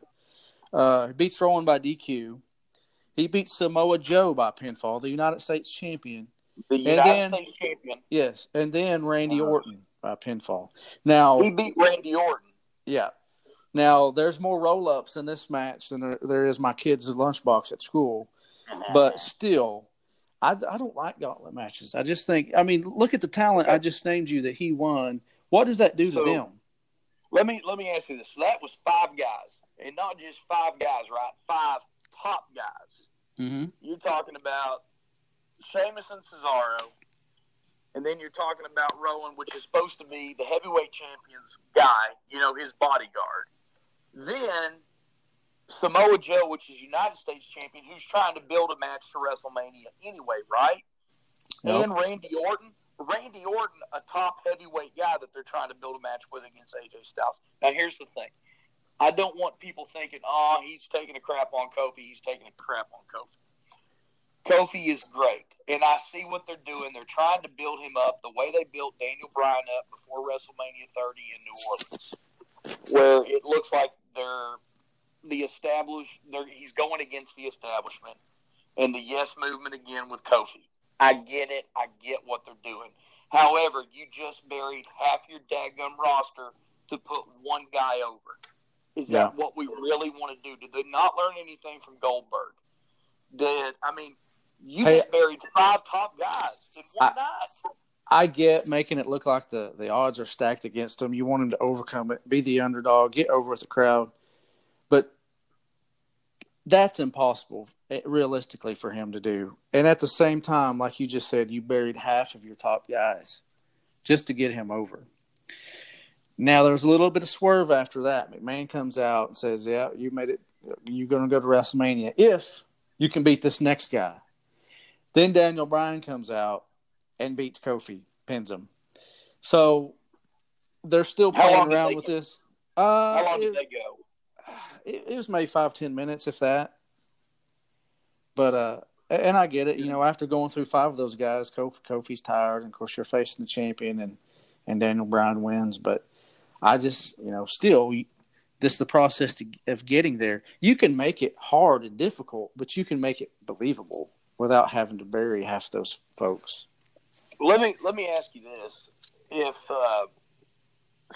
uh, he beats Rowan by DQ. He beats Samoa Joe by pinfall, the United States champion. The United then, States champion. Yes, and then Randy uh, Orton by pinfall. Now he beat Randy Orton. Yeah. Now there's more roll ups in this match than there, there is my kids' lunchbox at school, but still, I, I don't like gauntlet matches. I just think, I mean, look at the talent I just named you that he won. What does that do to so, them? Let me let me ask you this. So that was five guys, and not just five guys, right? Five top guys. Mm-hmm. You're talking about Sheamus and Cesaro, and then you're talking about Rowan, which is supposed to be the heavyweight champion's guy, you know, his bodyguard. Then Samoa Joe, which is United States champion, who's trying to build a match to WrestleMania anyway, right? And Randy Orton. Randy Orton, a top heavyweight guy that they're trying to build a match with against AJ Styles. Now, here's the thing. I don't want people thinking, oh, he's taking a crap on Kofi. He's taking a crap on Kofi. Kofi is great, and I see what they're doing. They're trying to build him up the way they built Daniel Bryan up before WrestleMania 30 in New Orleans, where it looks like they're the established. They're, he's going against the establishment and the yes movement again with Kofi. I get it. I get what they're doing. However, you just buried half your daggum roster to put one guy over. Is yeah. that what we really want to do? Did they not learn anything from Goldberg? Did I mean you hey, just buried five top guys in one I, night? I get making it look like the, the odds are stacked against them. You want them to overcome it, be the underdog, get over with the crowd. But that's impossible eh, realistically for him to do. And at the same time, like you just said, you buried half of your top guys just to get him over. Now there's a little bit of swerve after that. McMahon comes out and says, "Yeah, you made it. You're going to go to WrestleMania if you can beat this next guy." Then Daniel Bryan comes out and beats Kofi, pins him. So they're still playing around with go? this. Uh, How long did they go? it, it was maybe five ten minutes, if that. But uh, and I get it. You know, after going through five of those guys, Kofi, Kofi's tired, and of course you're facing the champion, and and Daniel Bryan wins. But I just, you know, still, this is the process to, of getting there. You can make it hard and difficult, but you can make it believable without having to bury half those folks. Let me let me ask you this: If uh,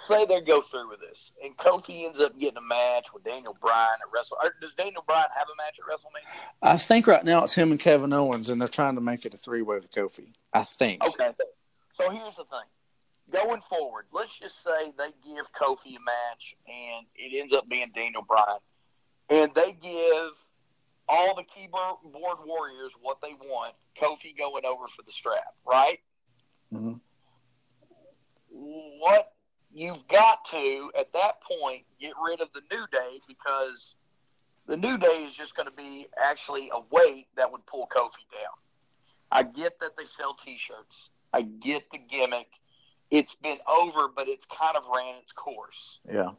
say they go through with this, and Kofi ends up getting a match with Daniel Bryan at Wrestle. does Daniel Bryan have a match at WrestleMania? I think right now it's him and Kevin Owens, and they're trying to make it a three way with Kofi. I think. Okay. So here's the thing. Going forward, let's just say they give Kofi a match, and it ends up being Daniel Bryan, and they give all the keyboard warriors what they want. Kofi going over for the strap, right? Mm-hmm. What you've got to at that point get rid of the new day because the new day is just going to be actually a weight that would pull Kofi down. I get that they sell T-shirts. I get the gimmick. It's been over, but it's kind of ran its course. Yeah.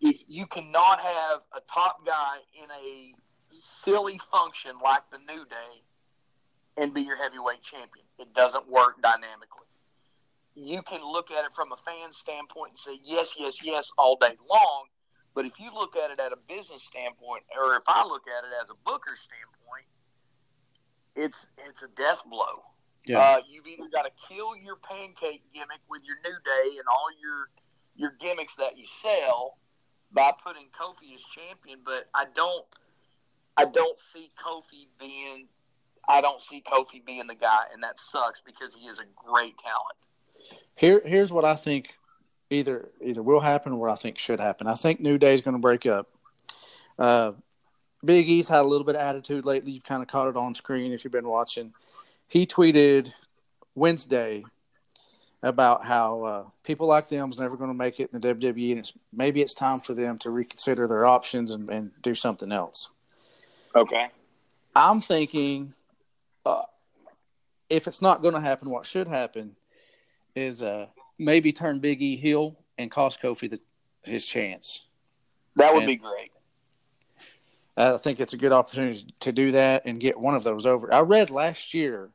If you cannot have a top guy in a silly function like the New Day and be your heavyweight champion. It doesn't work dynamically. You can look at it from a fan standpoint and say yes, yes, yes all day long. But if you look at it at a business standpoint, or if I look at it as a booker standpoint, it's it's a death blow. Yeah. Uh, you've either got to kill your pancake gimmick with your New Day and all your your gimmicks that you sell by putting Kofi as champion, but I don't I don't see Kofi being I don't see Kofi being the guy, and that sucks because he is a great talent. Here, here's what I think either either will happen or what I think should happen. I think New Day is going to break up. Uh, Big E's had a little bit of attitude lately. You've kind of caught it on screen if you've been watching. He tweeted Wednesday about how uh, people like them is never going to make it in the WWE, and it's, maybe it's time for them to reconsider their options and, and do something else. Okay. I'm thinking uh, if it's not going to happen, what should happen is uh, maybe turn Big E heel and cost Kofi the, his chance. That would And- be great. I think it's a good opportunity to do that and get one of those over. I read last year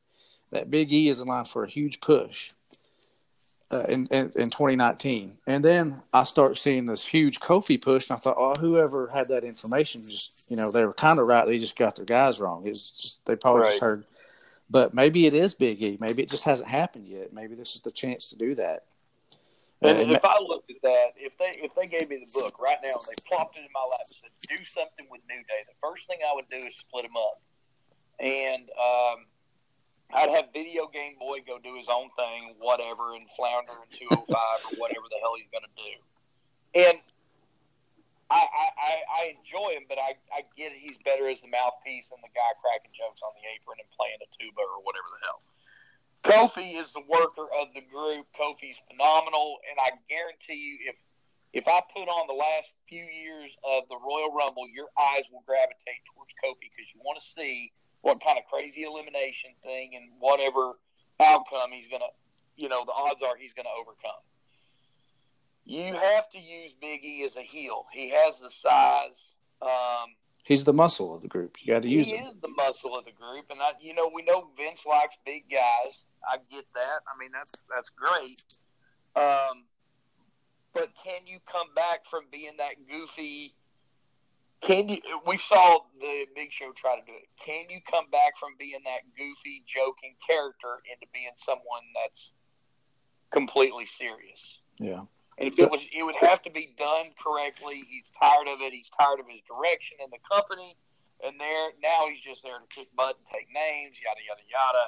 that Big E is in line for a huge push uh, in, in in 2019, and then I start seeing this huge Kofi push, and I thought, oh, whoever had that information, just you know, they were kind of right. They just got their guys wrong. It's just they probably just heard, but maybe it is Big E. Maybe it just hasn't happened yet. Maybe this is the chance to do that. And and if I looked at that, if they if they gave me the book right now and they plopped it in my lap and said, "Do something with New Day," the first thing I would do is split them up, and um, I'd have Video Game Boy go do his own thing, whatever, and Flounder in 205 or whatever the hell he's going to do. And I, I, I, I enjoy him, but I, I get it. He's better as the mouthpiece and the guy cracking jokes on the apron and playing a tuba or whatever the hell. Kofi is the worker of the group. Kofi's phenomenal, and I guarantee you, if if I put on the last few years of the Royal Rumble, your eyes will gravitate towards Kofi because you want to see what kind of crazy elimination thing and whatever outcome he's gonna, you know, the odds are he's gonna overcome. You have to use Big E as a heel. He has the size. Um, he's the muscle of the group. You got to use him. he is the muscle of the group, and I, you know, we know Vince likes big guys. I get that. I mean, that's that's great. Um, but can you come back from being that goofy? Can you? We saw the Big Show try to do it. Can you come back from being that goofy, joking character into being someone that's completely serious? Yeah. And if it was, it would have to be done correctly. He's tired of it. He's tired of his direction in the company, and there now he's just there to kick butt and take names, yada yada yada.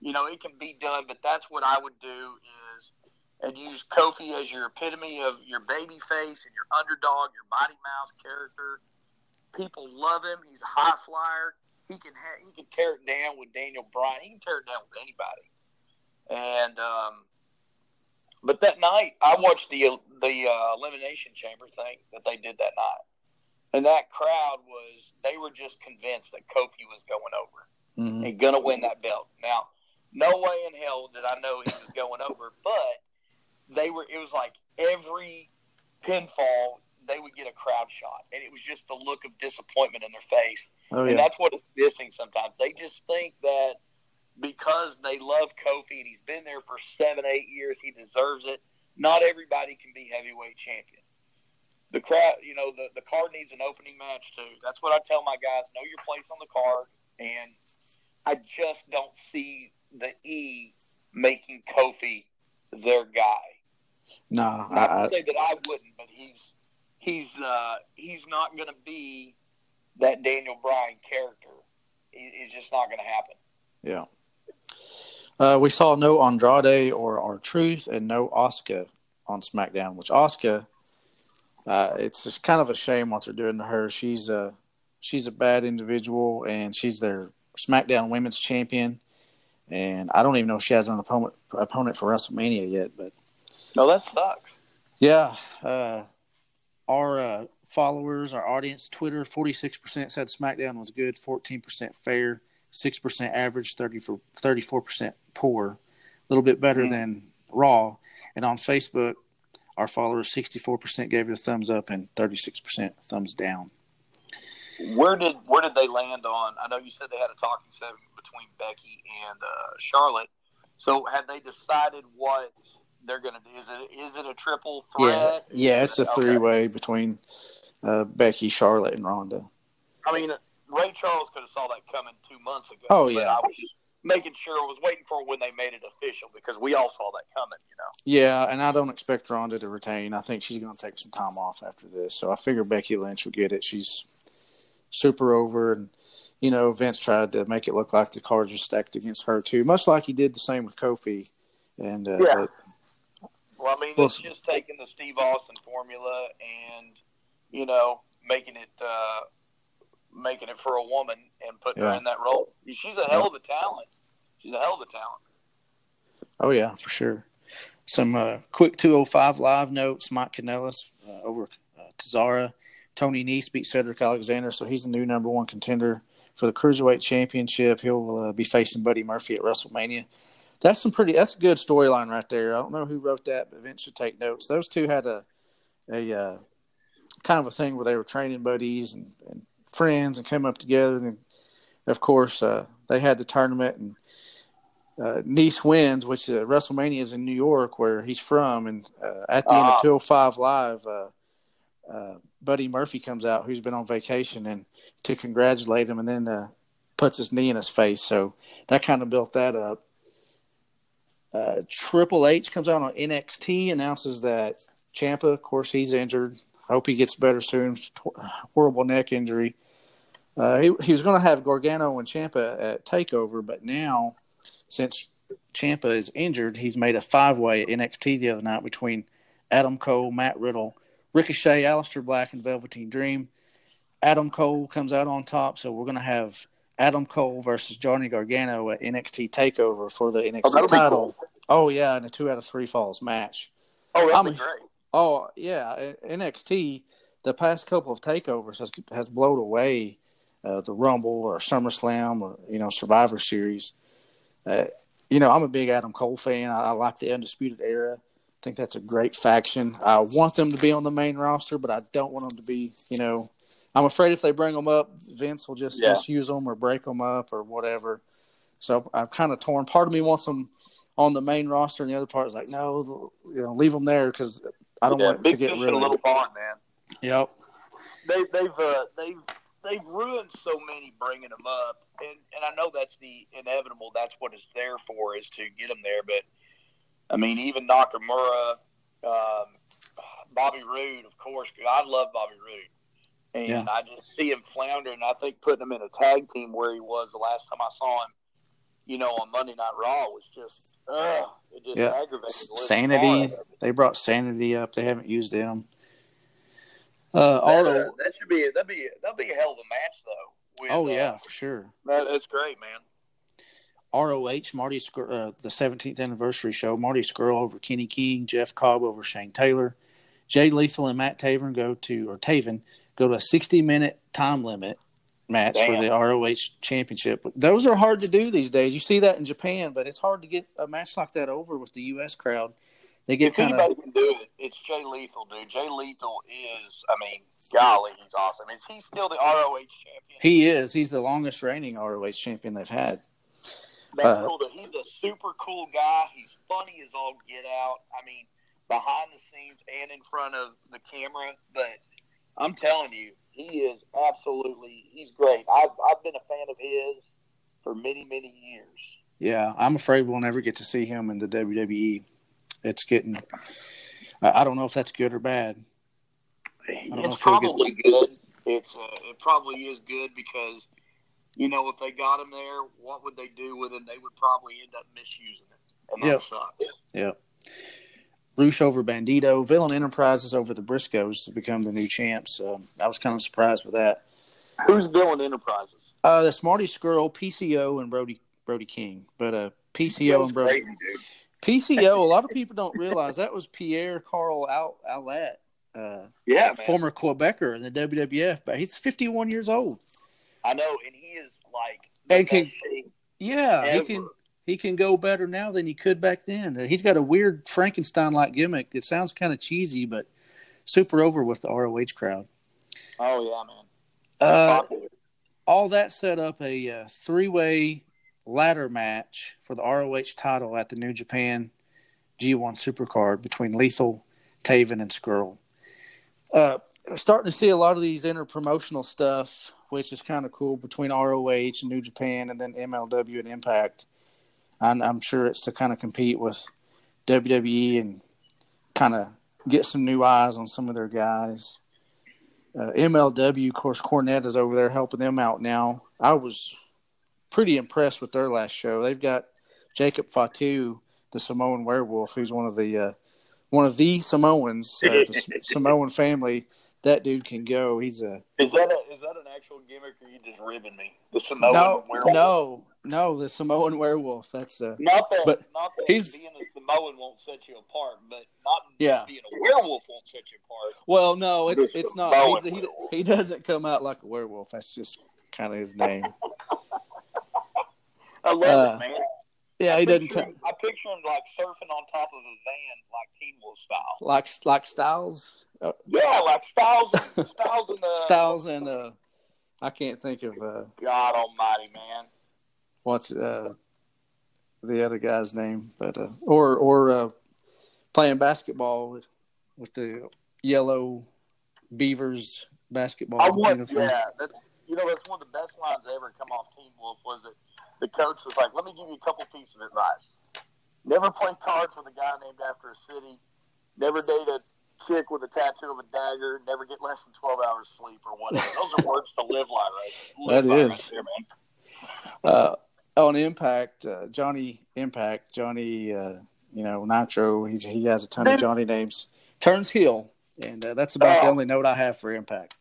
You know, it can be done, but that's what I would do is and use Kofi as your epitome of your baby face and your underdog, your mighty mouse character. People love him. He's a high flyer. He can ha- he can tear it down with Daniel Bryan. He can tear it down with anybody. And um, but that night, I watched the the uh, elimination chamber thing that they did that night, and that crowd was they were just convinced that Kofi was going over Mhm. and gonna win that belt. Now, no way in hell did I know he was going over, but they were. It was like every pinfall they would get a crowd shot, and it was just the look of disappointment in their face. Oh And that's what is missing sometimes. They just think that because they love Kofi and he's been there for seven, eight years, he deserves it. Not everybody can be heavyweight champion. The crowd, you know, the, the card needs an opening match too. That's what I tell my guys. Know your place on the card. And I just don't see the E making Kofi their guy. No, I, to say that I wouldn't, but he's he's uh, he's not going to be that Daniel Bryan character. It's just not going to happen. Yeah. Uh, we saw no Andrade or R-Truth and no Asuka on SmackDown, which Asuka, uh, it's just kind of a shame what they're doing to her. She's a she's a bad individual, and she's their SmackDown Women's Champion. And I don't even know if she has an opponent opponent for WrestleMania yet, but No, that sucks. yeah, uh, our uh, followers, our audience, Twitter, forty six percent said SmackDown was good, fourteen percent fair, six percent average, 34 percent poor, a little bit better Mhm. than Raw. And on Facebook, our followers, 64% gave it a thumbs up and 36% thumbs down. Where did where did they land on? I know you said they had a talking segment between Becky and uh, Charlotte. So have they decided what they're going to do? Is it is it a triple threat? Yeah, yeah, it's a Okay. three way between uh, Becky, Charlotte, and Ronda. I mean, Ray Charles could have saw that coming two months ago. Oh, but yeah. I was just making sure. I was waiting for when they made it official because we all saw that coming. You know. Yeah, and I don't expect Ronda to retain. I think she's going to take some time off after this. So I figure Becky Lynch will get it. She's super over, and you know Vince tried to make it look like the cards were stacked against her too, much like he did the same with Kofi. And uh, Yeah. but- Well, I mean, Well, it's just taking the Steve Austin formula and you know making it uh, making it for a woman and putting her in that role. She's a hell of a talent. She's a hell of a talent. oh yeah, for sure. Some uh, quick 205 live notes. Mike Kanellis uh, over uh, Tozawa. Tony Nese beat Cedric Alexander, so he's the new number one contender for the Cruiserweight Championship. He'll uh, be facing Buddy Murphy at WrestleMania. That's some pretty. That's a good storyline right there. I don't know who wrote that, but Vince should take notes. Those two had a a uh, kind of a thing where they were training buddies and, and friends and came up together. And of course, uh, they had the tournament and uh, Nese wins, which uh, WrestleMania is in New York, where he's from. And uh, at the end Ah. of 205 Live, uh, uh, Buddy Murphy comes out, who's been on vacation, and to congratulate him, and then uh, puts his knee in his face. So that kind of built that up. Uh, Triple H comes out on NXT, announces that Ciampa, of course, he's injured. I Hope he gets better soon. Horrible neck injury. Uh, he he was going to have Gargano and Ciampa at Takeover, but now since Ciampa is injured, he's made a five way at NXT the other night between Adam Cole, Matt Riddle, Ricochet, Aleister Black, and Velveteen Dream. Adam Cole comes out on top, so we're going to have Adam Cole versus Johnny Gargano at NXT Takeover for the NXT be title. Oh yeah, in a two out of three falls match. Oh, that'd I'm be a- great. Oh yeah, NXT the past couple of takeovers has has blown away uh, the Rumble or SummerSlam or you know Survivor Series. Uh, you know I'm a big Adam Cole fan. I, I like the Undisputed Era. I think that's a great faction. I want them to be on the main roster, but I don't want them to be. You know, I'm afraid if they bring them up, Vince will just Yeah. misuse them or break them up or whatever. So I'm kind of torn. Part of me wants them on the main roster, and the other part is like, no, you know, leave them there because I don't yeah, want to get rid in a of little them. pond, man. Yep. They, they've uh, they've they've ruined so many bringing them up, and and I know that's the inevitable. That's what it's there for is to get them there. But I mean, even Nakamura, um, Bobby Roode, of course. I love Bobby Roode, and Yeah. I just see him flounder. And I think putting him in a tag team where he was the last time I saw him, you know, on Monday Night Raw was just, uh, it just Yeah. aggravated. S- the living Sanity. They brought Sanity up. They haven't used them. Uh, That, uh, that should be that'd be that'd be a hell of a match though. With, oh uh, yeah, for sure. that, that's great, man. ROH, Marty, Skr- uh, the 17th anniversary show. Marty Scurll over Kenny King, Jeff Cobb over Shane Taylor, Jay Lethal and Matt Taven go to or Taven go to a 60 minute time limit match for the ROH championship. Those are hard to do these days. You see that in Japan, but it's hard to get a match like that over with the U.S. crowd. They get If kind anybody of can do it, it's Jay Lethal, dude. Jay Lethal is, I mean, golly, he's awesome. Is he still the ROH champion? he is. He's the longest reigning ROH champion they've had. Uh. He's a super cool guy. He's funny as all get out. I mean, behind the scenes and in front of the camera. But I'm telling you, he is absolutely. He's great. I've I've been a fan of his for many many years. Yeah, I'm afraid we'll never get to see him in the WWE. It's getting. I don't know if that's good or bad. It's he'll get- probably good. It's uh, it probably is good because you know if they got him there, what would they do with him? They would probably end up misusing it, and that Yep. sucks. Yep. Rush over Bandito. Villain Enterprises over the Briscoes to become the new champs. Um, I was kind of surprised with that. Who's Villain Enterprises? Uh, that's Marty Scurll, PCO, and Brody Brody King. But uh, PCO and Brody Crazy. PCO. A lot of people don't realize that was Pierre Carl Al- uh, Yeah, man. former Quebecer in the WWF. But he's 51 years old. I know, and he is like And can- Yeah, he can he can go better now than he could back then. He's got a weird Frankenstein like gimmick. It sounds kind of cheesy, but super over with the ROH crowd. Oh yeah, man. Uh, all that set up a uh, three way ladder match for the ROH title at the New Japan G1 Supercard between Lethal, Taven, and Scurll. Uh, starting to see a lot of these interpromotional stuff, which is kind of cool between ROH and New Japan, and then MLW and Impact. I'm, I'm sure it's to kind of compete with WWE and kind of get some new eyes on some of their guys. Uh, MLW, of course, Cornette is over there helping them out now. I was pretty impressed with their last show. They've got Jacob Fatu, the Samoan werewolf, who's one of the uh, one of the Samoans, uh, the Samoan family. That dude can go. He's a is that a is that an actual gimmick or you just ribbing me? The Samoan no, werewolf. no, no, the Samoan werewolf. That's a. not that. but not that he's- being a Samoan won't set you apart, but not Yeah. being a werewolf won't set you apart. well, no, it's it's not. He he doesn't come out like a werewolf. That's just kind of his name. I love Uh, it, man. Yeah, he doesn't come him- I picture him like surfing on top of a van, like Teen Wolf style. like like Styles. Uh, Yeah, like Styles, Styles and uh, Styles and uh, I can't think of uh, God Almighty, man. what's uh, the other guy's name, but uh, or or uh, playing basketball with, with the yellow Beavers basketball I want, uniform. yeah. That's you know that's one of the best lines that ever come off Teen Wolf was that the coach was like, "Let me give you a couple pieces of advice. Never play cards with a guy named after a city. Never date a chick with a tattoo of a dagger. Never get less than twelve hours sleep or whatever. Those are words to live by, right? Live That by is. right there, man. Uh, on Impact, uh, Johnny Impact, Johnny, uh, you know Nitro. He's, he has a ton of Johnny names. Turns heel, and uh, that's about the only note I have for Impact.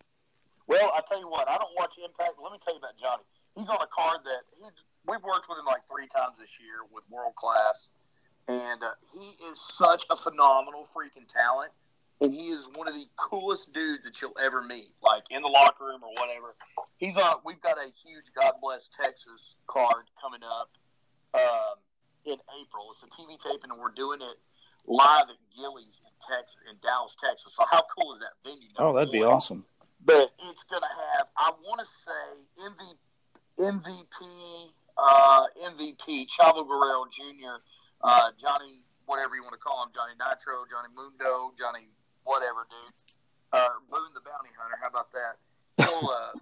Well, I tell you what, I don't watch Impact. Let me tell you about Johnny. He's on a card that he's, we've worked with him like three times this year with World Class, and uh, he is such a phenomenal freaking talent. And he is one of the coolest dudes that you'll ever meet, like in the locker room or whatever. He's on. We've got a huge God Bless Texas card coming up um, in April. It's a TV taping, and we're doing it live at Gilley's in Texas, in Dallas, Texas. So how cool is that venue? Oh, that'd be one. awesome. but it's going to have, I want to say, MV, MVP, uh, MVP, Chavo Guerrero Jr., uh, Johnny, whatever you want to call him, Johnny Nitro, Johnny Mundo, Johnny whatever, dude. Uh, Boone the Bounty Hunter. How about that? He'll, uh,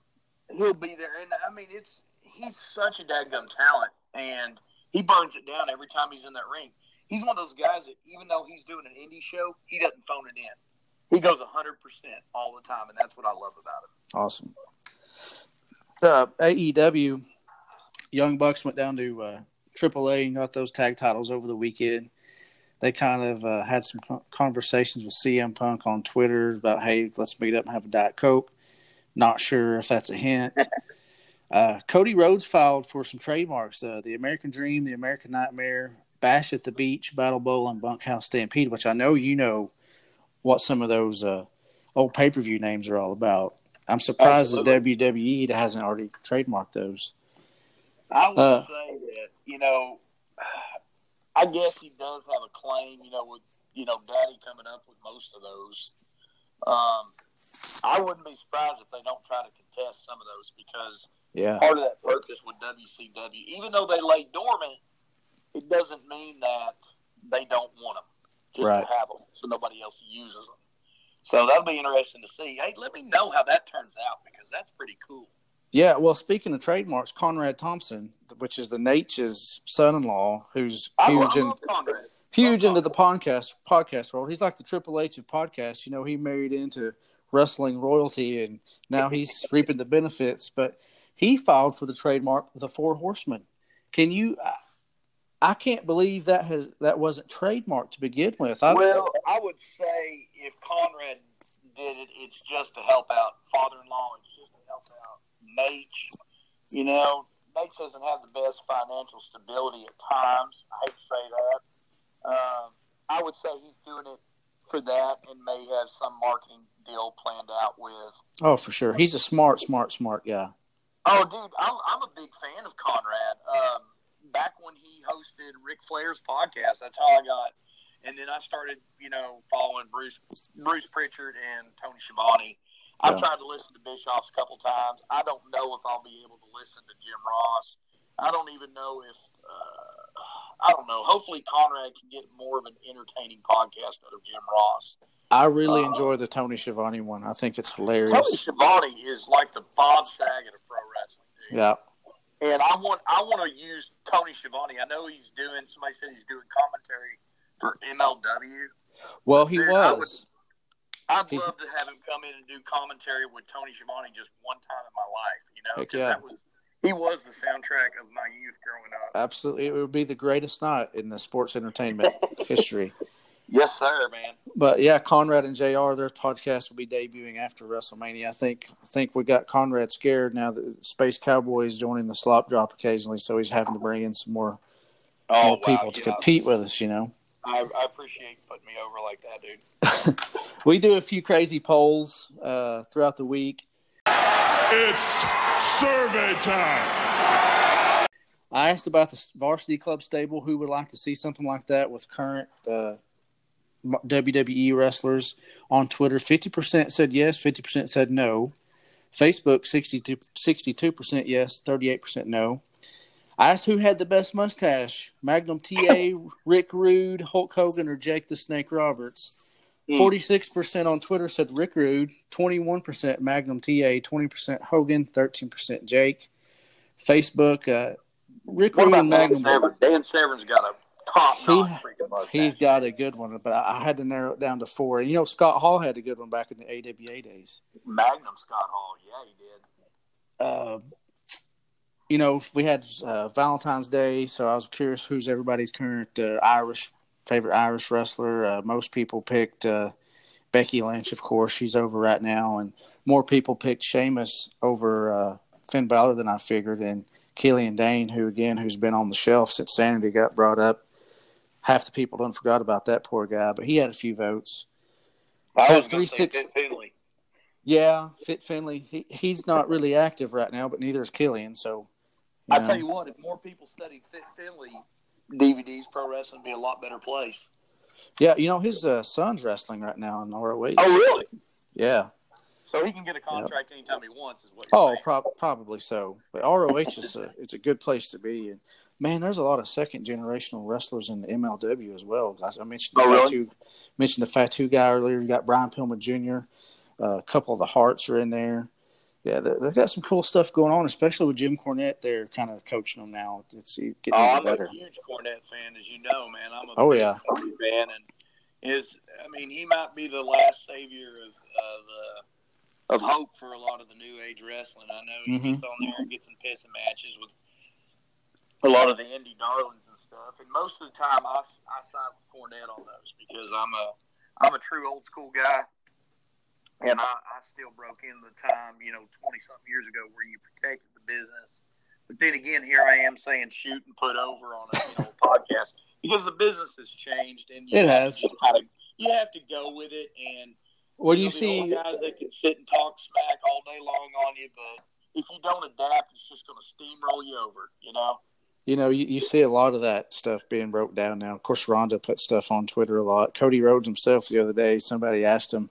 he'll be there. And, I mean, it's he's such a dadgum talent, and he burns it down every time he's in that ring. He's one of those guys that, even though he's doing an indie show, he doesn't phone it in. He goes 100% all the time, and that's what I love about him. Awesome. Uh, AEW, Young Bucks went down to uh, AAA and got those tag titles over the weekend. They kind of uh, had some conversations with CM Punk on Twitter about, hey, let's meet up and have a Diet Coke. Not sure if that's a hint. Uh, Cody Rhodes filed for some trademarks uh, the American Dream, the American Nightmare, Bash at the Beach, Battle Bowl, and Bunkhouse Stampede, which I know you know what some of those uh, old pay per view names are all about. I'm surprised Absolutely. that WWE hasn't already trademarked those. I would Uh, say that you know, I guess he does have a claim. You know, with you know, Daddy coming up with most of those. Um, I wouldn't be surprised if they don't try to contest some of those because Yeah. part of that purpose with WCW, even though they lay dormant, it doesn't mean that they don't want them just Right. to have them, so nobody else uses them. So that'll be interesting to see. Hey, let me know how that turns out because that's pretty cool. Yeah, well, speaking of trademarks, Conrad Thompson, which is the Naitch's son-in-law, who's I, huge in huge Love into the podcast podcast world. He's like the Triple H of podcasts. You know, he married into wrestling royalty, and now he's reaping the benefits. But he filed for the trademark the Four Horsemen. Can you? I, I can't believe that has that wasn't trademarked to begin with. I, Well, I would say if Conrad did it, it's just to help out father-in-law. It's just to help out Nate. You know, Nate doesn't have the best financial stability at times. I hate to say that. Um, I would say he's doing it for that and may have some marketing deal planned out with. oh, for sure, he's a smart, smart, smart guy. Oh, dude, I'm, I'm a big fan of Conrad. Um, back when he hosted Ric Flair's podcast. That's how I got. And then I started, you know, following Bruce Bruce Pritchard and Tony Schiavone. I've Yeah. tried to listen to Bischoff's a couple times. I don't know if I'll be able to listen to Jim Ross. I don't even know if uh, I don't know. Hopefully, Conrad can get more of an entertaining podcast out of Jim Ross. I really Uh, enjoy the Tony Schiavone one. I think it's hilarious. Tony. Schiavone is like the Bob Saget of pro wrestling. Dude. Yeah. And I want I want to use Tony Schiavone. I know he's doing. Somebody said he's doing commentary for MLW. Well, he Dude, was. I'd He's- love to have him come in and do commentary with Tony Schiavone just one time in my life. You know, yeah. that was he was the soundtrack of my youth growing up. Absolutely, it would be the greatest night in the sports entertainment history. Yes, sir, man. But yeah, Conrad and JR Their podcast will be debuting after WrestleMania. I think. I think we got Conrad scared now that Space Cowboy is joining the slop drop occasionally, so he's having to bring in some more, Oh, more people to compete with us. You know, I, I appreciate you putting me over like that, dude. we do a few crazy polls uh, throughout the week. It's survey time. I asked about the varsity club stable. Who would like to see something like that with current uh, WWE wrestlers on Twitter? Fifty percent said yes. Fifty percent said no. Facebook 62 percent yes. Thirty eight percent no. I asked who had the best mustache: Magnum TA, Rick Rude, Hulk Hogan, or Jake the Snake Roberts. Forty six percent on Twitter said Rick Rude. Twenty one percent Magnum TA. Twenty percent Hogan. Thirteen percent Jake. Facebook. Uh, Rick What Rude and Dan Magnum. Severn? Dan Severn's got a top He- notch freaking mustache. He's got a good one, but I, I had to narrow it down to four. And You know, Scott Hall had a good one back in the AWA days. Magnum Scott Hall. Yeah, he did. Uh, you know, we had uh, Valentine's Day, so I was curious who's everybody's current uh, Irish favorite Irish wrestler. Uh, most people picked uh, Becky Lynch, of course. She's over right now, and more people picked Sheamus over uh, Finn Balor than I figured, and Killian Dain, who again, who's been on the shelf since Sanity got brought up. Half the people don't forgot about that poor guy, but he had a few votes. I was three going to say six- Finlay. Yeah, Fit Finlay. He he's not really active right now, but neither is Killian. So, I tell you what, if more people studied Fit Finlay DVDs, pro wrestling would be a lot better place. yeah, you know his uh, son's wrestling right now in ROH. Oh, really? Yeah. So he can get a contract anytime he wants, is what Oh, prob- probably so. But ROH is a it's a good place to be, and man, there's a lot of second generational wrestlers in the MLW as well. Guys, I mentioned the Oh, really? Fatu mentioned the Fatu guy earlier. You got Brian Pillman Jr. Uh, a couple of the Hearts are in there. Yeah, they- they've got some cool stuff going on, especially with Jim Cornette. They're kind of coaching them now. It's getting Oh, I'm better. a huge Cornette fan, as you know, man. I'm a Oh, big yeah. Cornette fan, and is I mean he might be the last savior of of, uh, of hope for a lot of the new age wrestling. I know he Mhm. gets on there and gets in pissing matches with a lot of the indie darlings and stuff, and most of the time I I side with Cornette on those because I'm a I'm a true old school guy. And I, I still broke in the time, you know, 20 something years ago where you protected the business. But then again, here I am saying shoot and put over on a you know, podcast because the business has changed and you It has. to just kind you have to go with it. And What do you there'll see? guys that can sit and talk smack all day long on you, but if you don't adapt, it's just going to steamroll you over. You know? You know, you, you see a lot of that stuff being broke down now. Of course, Ronda put stuff on Twitter a lot. Cody Rhodes himself the other day, somebody asked him,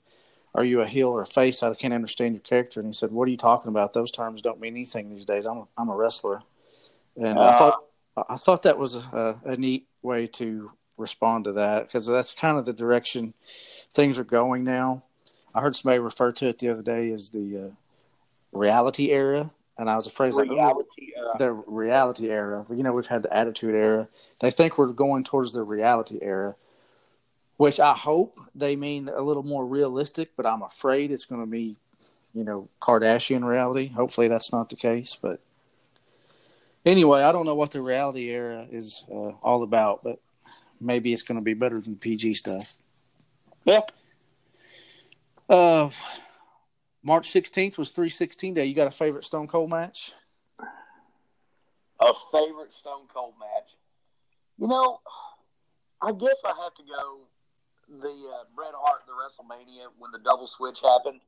"Are you a heel or a face? I can't understand your character." And he said, "What are you talking about? Those terms don't mean anything these days. I'm a, I'm a wrestler." And I Uh, thought I thought that was a, a, neat way to respond to that because that's kind of the direction things are going now. I heard somebody refer to it the other day as the uh, reality era, and I was afraid like, "Ooh, Reality. The reality era. You know, we've had the attitude era. They think we're going towards the reality era, which I hope they mean a little more realistic, but I'm afraid it's going to be, you know, Kardashian reality. Hopefully that's not the case. But anyway, I don't know what the reality era is uh, all about, but maybe it's going to be better than PG stuff. yeah. Uh, March 16th was 316 Day. You got a favorite Stone Cold match? a favorite Stone Cold match. You know, I guess I have to go the uh, Bret Hart, the WrestleMania when the double switch happened.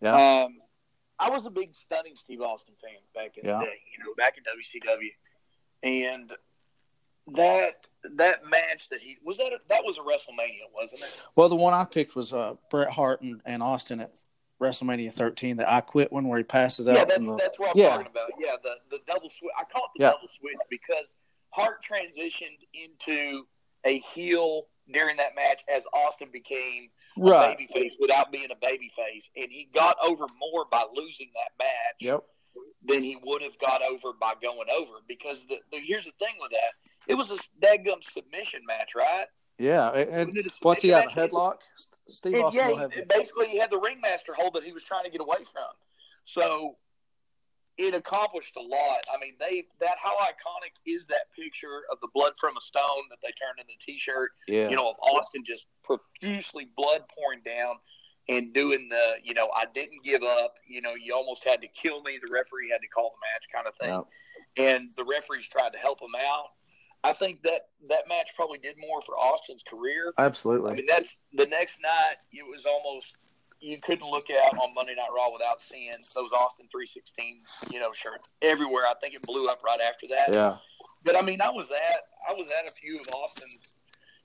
Yeah. Um, I was a big stunning Steve Austin fan back in Yeah. the day. You know, back in WCW, and that that match that he was that a, that was a WrestleMania, wasn't it? Well, the one I picked was uh, Bret Hart and, and Austin at WrestleMania 13, the I Quit one where he passes out. Yeah, that's, from the, that's what I'm yeah. talking about. Yeah, the the double switch. I call it the Yeah. double switch because Hart transitioned into a heel during that match as Austin became a right. babyface without being a babyface, and he got over more by losing that match Yep. than he would have got over by going over. Because the, the here's the thing with that, it was a dadgum submission match, right? Yeah. And, and Wasn't it a what's he have? A headlock? Steve Austin yeah, basically he had the ringmaster hold that he was trying to get away from. So it accomplished a lot. I mean, they that how iconic is that picture of the blood from a stone that they turned into a T-shirt? Yeah. You know, of Austin just profusely blood pouring down and doing the, you know, I didn't give up. You know, you almost had to kill me. The referee had to call the match, kind of thing. And the referees tried to help him out. I think that that match probably did more for Austin's career Absolutely. I mean, that's the next night. It was almost you couldn't look out on Monday Night Raw without seeing those Austin 316, you know, shirts everywhere. I think it blew up right after that. Yeah. But I mean, I was at I was at a few of Austin's,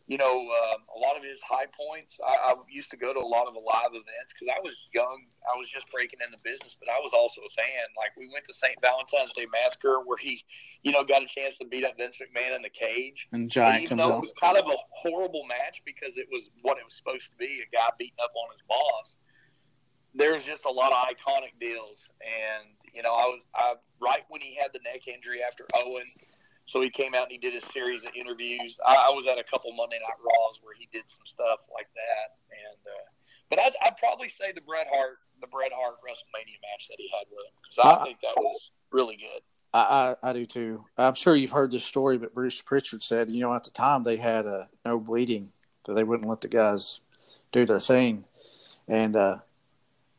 you know, um, a lot of his high points. I, I used to go to a lot of the live events because I was young. I was just breaking in the business, but I was also a fan. Like we went to St. Valentine's Day Massacre where he, you know, got a chance to beat up Vince McMahon in the cage. And And Giant even comes though out. it was kind of a horrible match because it was what it was supposed to be, a guy beating up on his boss. There's just a lot of iconic deals, and you know, I was I right when he had the neck injury after Owen, so he came out and he did a series of interviews. I, I was at a couple Monday Night Raws where he did some stuff like that, and uh, but I'd, I'd probably say the Bret Hart the Bret Hart WrestleMania match that he had with him because I Uh, think that was really good. I, I, I do too. I'm sure you've heard this story, but Bruce Pritchard said, you know, at the time they had uh, no bleeding, so they wouldn't let the guys do their thing, and uh,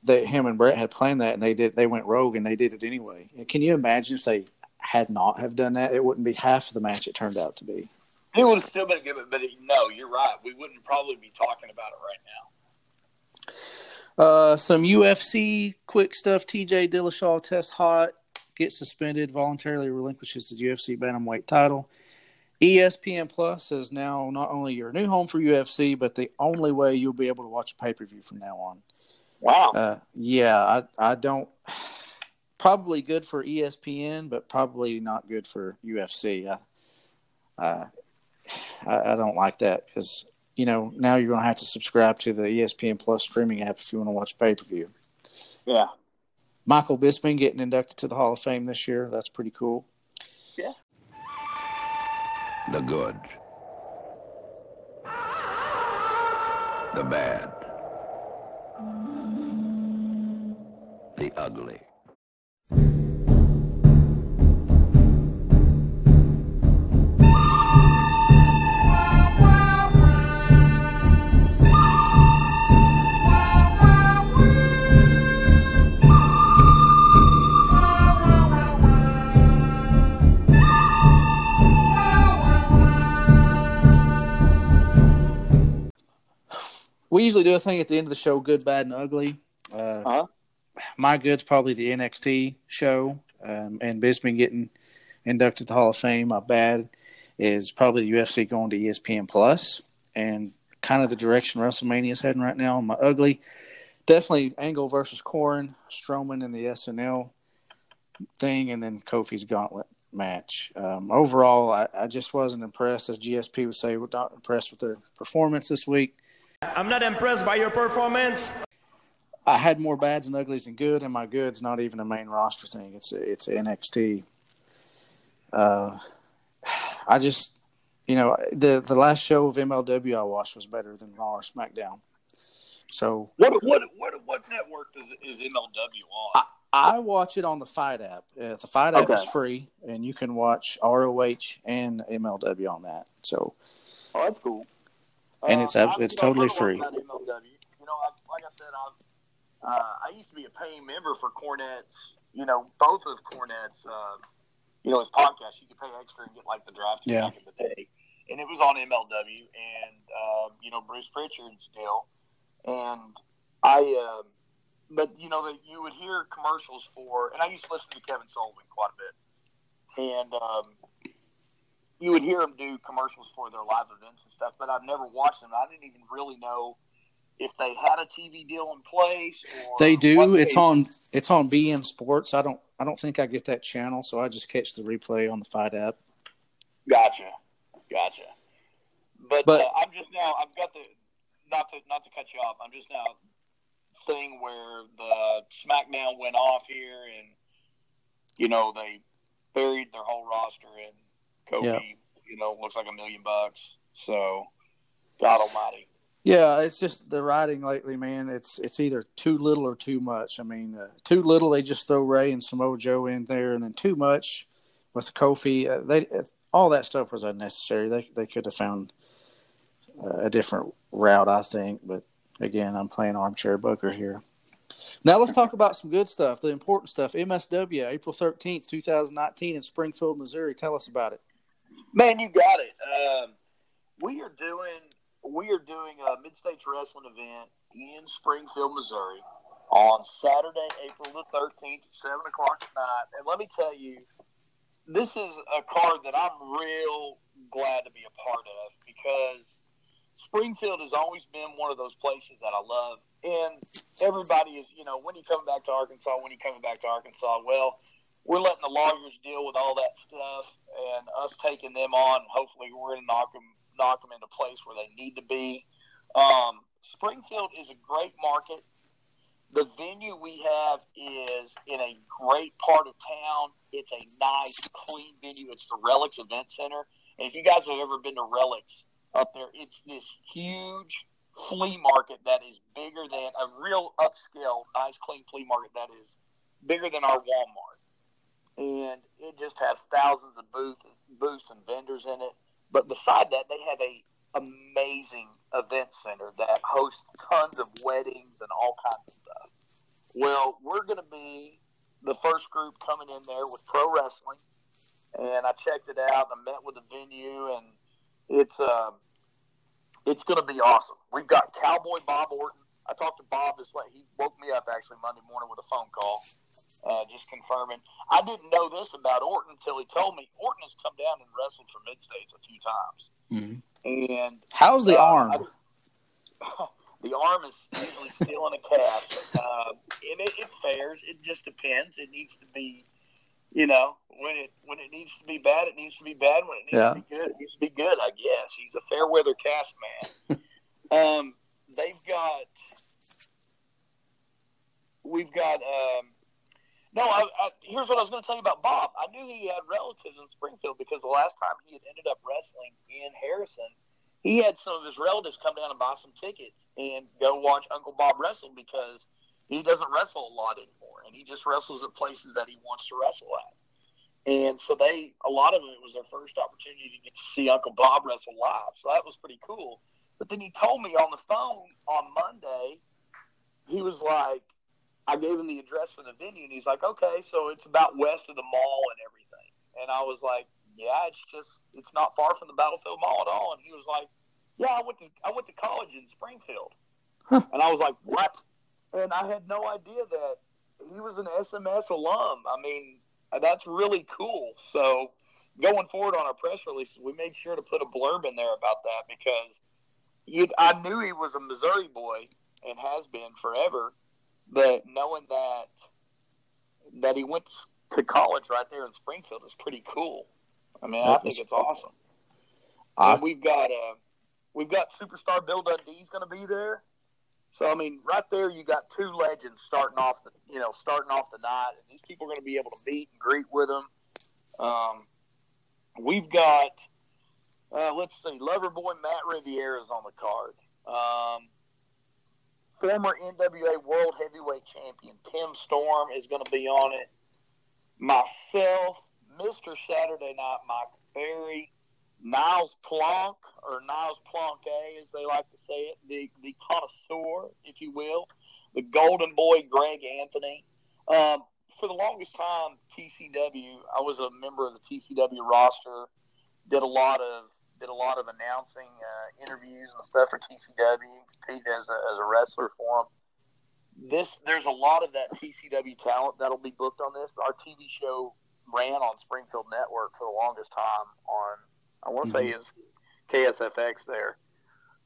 they, him and Bret had planned that, and they did. They went rogue, and they did it anyway. Can you imagine if they had not have done that? It wouldn't be half of the match it turned out to be. It would have still been a good, but it, no, you're right. We wouldn't probably be talking about it right now. Uh, some UFC quick stuff. TJ Dillashaw tests hot, gets suspended, voluntarily relinquishes his UFC bantamweight title. ESPN Plus is now not only your new home for UFC, but the only way you'll be able to watch a pay per view from now on. Wow. Uh, yeah, I I don't. Probably good for ESPN, but probably not good for UFC. I, uh, I, I don't like that because you know now you're going to have to subscribe to the ESPN Plus streaming app if you want to watch pay per view. yeah. Michael Bisping getting inducted to the Hall of Fame this year. That's pretty cool. Yeah. The good. The bad. The ugly. We usually do a thing at the end of the show, good, bad, and ugly. Uh, Uh-huh. My good's probably the NXT show, um, and Bisping getting inducted to the Hall of Fame. My bad is probably the UFC going to ESPN Plus, and kind of the direction WrestleMania is heading right now. My ugly, definitely Angle versus Corbin, Strowman in the SNL thing, and then Kofi's Gauntlet match. Um, overall, I, I just wasn't impressed, as GSP would say, we're not impressed with their performance this week. I'm not impressed by your performance. I had more bads and uglies than good, and my good's not even a main roster thing. It's it's NXT. Uh, I just, you know, the the last show of MLW I watched was better than Raw or SmackDown. So What what what what network does is MLW on? I watch it on the FITE app. Uh, the FITE app is free, and you can watch ROH and MLW on that. So oh, that's cool. And it's abs- it's I've totally heard a lot free. You know, I, like I said, I've, uh, I used to be a paying member for Cornette's. You know, both of Cornette's. Uh, you know, his podcast. You could pay extra and get like the draft Yeah. back in the day, and it was on MLW. And um, you know, Bruce Pritchard still. And I, um, but you know that you would hear commercials for, and I used to listen to Kevin Sullivan quite a bit, and um, you would hear them do commercials for their live events and stuff, but I've never watched them. I didn't even really know if they had a TV deal in place. they do. It's they... on. It's on beIN Sports. I don't. I don't think I get that channel, so I just catch the replay on the FITE app. Gotcha, gotcha. But, but uh, I'm just now. I've got the not to not to cut you off. I'm just now thing where the SmackDown went off here, and you know they buried their whole roster, and Kofi, yeah. you know, looks like a million bucks. So, God Almighty. Yeah, it's just the writing lately, man. It's it's either too little or too much. I mean, uh, too little they just throw Rey and Samoa Joe in there, and then too much with Kofi. Uh, they all that stuff was unnecessary. They they could have found uh, a different route, I think. But again, I'm playing armchair booker here. Now let's talk about some good stuff, the important stuff. MSW, April 13th, 2019 in Springfield, Missouri. Tell us about it. Man, you got it. Um, we are doing we are doing a mid states wrestling event in Springfield, Missouri on Saturday, April the 13th at 7 o'clock at night. And let me tell you, this is a card that I'm real glad to be a part of because Springfield has always been one of those places that I love. And everybody is, you know, when you coming back to Arkansas, when you coming back to Arkansas, well, we're letting the lawyers deal with all that stuff and us taking them on. Hopefully, we're going to knock them knock them into place where they need to be. Um, Springfield is a great market. The venue we have is in a great part of town. It's a nice, clean venue. It's the Relics Event Center. And if you guys have ever been to Relics up there, it's this huge flea market that is bigger than a real upscale, nice, clean flea market that is bigger than our Walmart. And it just has thousands of booths, booths and vendors in it. But beside that, they have a amazing event center that hosts tons of weddings and all kinds of stuff. Well, we're going to be the first group coming in there with pro wrestling, and I checked it out. I met with the venue, and it's uh, it's going to be awesome. We've got Cowboy Bob Orton I talked to Bob this late. He woke me up actually Monday morning with a phone call, uh, just confirming. I didn't know this about Orton until he told me Orton has come down and wrestled for mid states a few times. Mm-hmm. And how's the uh, arm? I, the arm is usually still in a cast, uh, and it, it fares. It just depends. It needs to be, you know, when it when it needs to be bad, it needs to be bad. When it needs yeah. to be good, it needs to be good. I guess he's a fair weather cast man. um, they've got we've got um, no I, I, here's what i was going to tell you about bob. I knew he had relatives in springfield because the last time he had ended up wrestling in harrison he had some of his relatives come down and buy some tickets and go watch uncle bob wrestle because he doesn't wrestle a lot anymore and he just wrestles at places that he wants to wrestle at. And so they a lot of it was their first opportunity to get to see uncle bob wrestle live. So that was pretty cool but then he told me on the phone on Monday, he was like, I gave him the address for the venue, and he's like, okay, so it's about west of the mall and everything. And I was like, yeah, it's just it's not far from the Battlefield Mall at all. And he was like, yeah, I went to I went to college in Springfield, huh. and I was like, what? And I had no idea that he was an SMS alum. I mean, that's really cool. So going forward on our press releases, we made sure to put a blurb in there about that because you, I knew he was a Missouri boy and has been forever, but knowing that that he went to college right there in Springfield is pretty cool. I mean, I think it's awesome. Uh, and we've got uh, we've got superstar Bill Dundee's going to be there. So I mean, right there you got two legends starting off the you know starting off the night, and these people are going to be able to meet and greet with them. Um, we've got uh, let's see. Loverboy Matt Riviera is on the card. Um, former NWA World Heavyweight Champion Tim Storm is going to be on it. Myself, Mr. Saturday Night Mike Berry, Niles Plonk, or Niles Plonke, as they like to say it, the, the connoisseur, if you will, the golden boy Greg Anthony. Um, for the longest time, TCW, I was a member of the TCW roster, did a lot of did a lot of announcing uh, interviews and stuff for TCW, competed as a, as a wrestler for them. This there's a lot of that TCW talent that'll be booked on this. Our TV show ran on Springfield Network for the longest time on I want to say is KSFX there.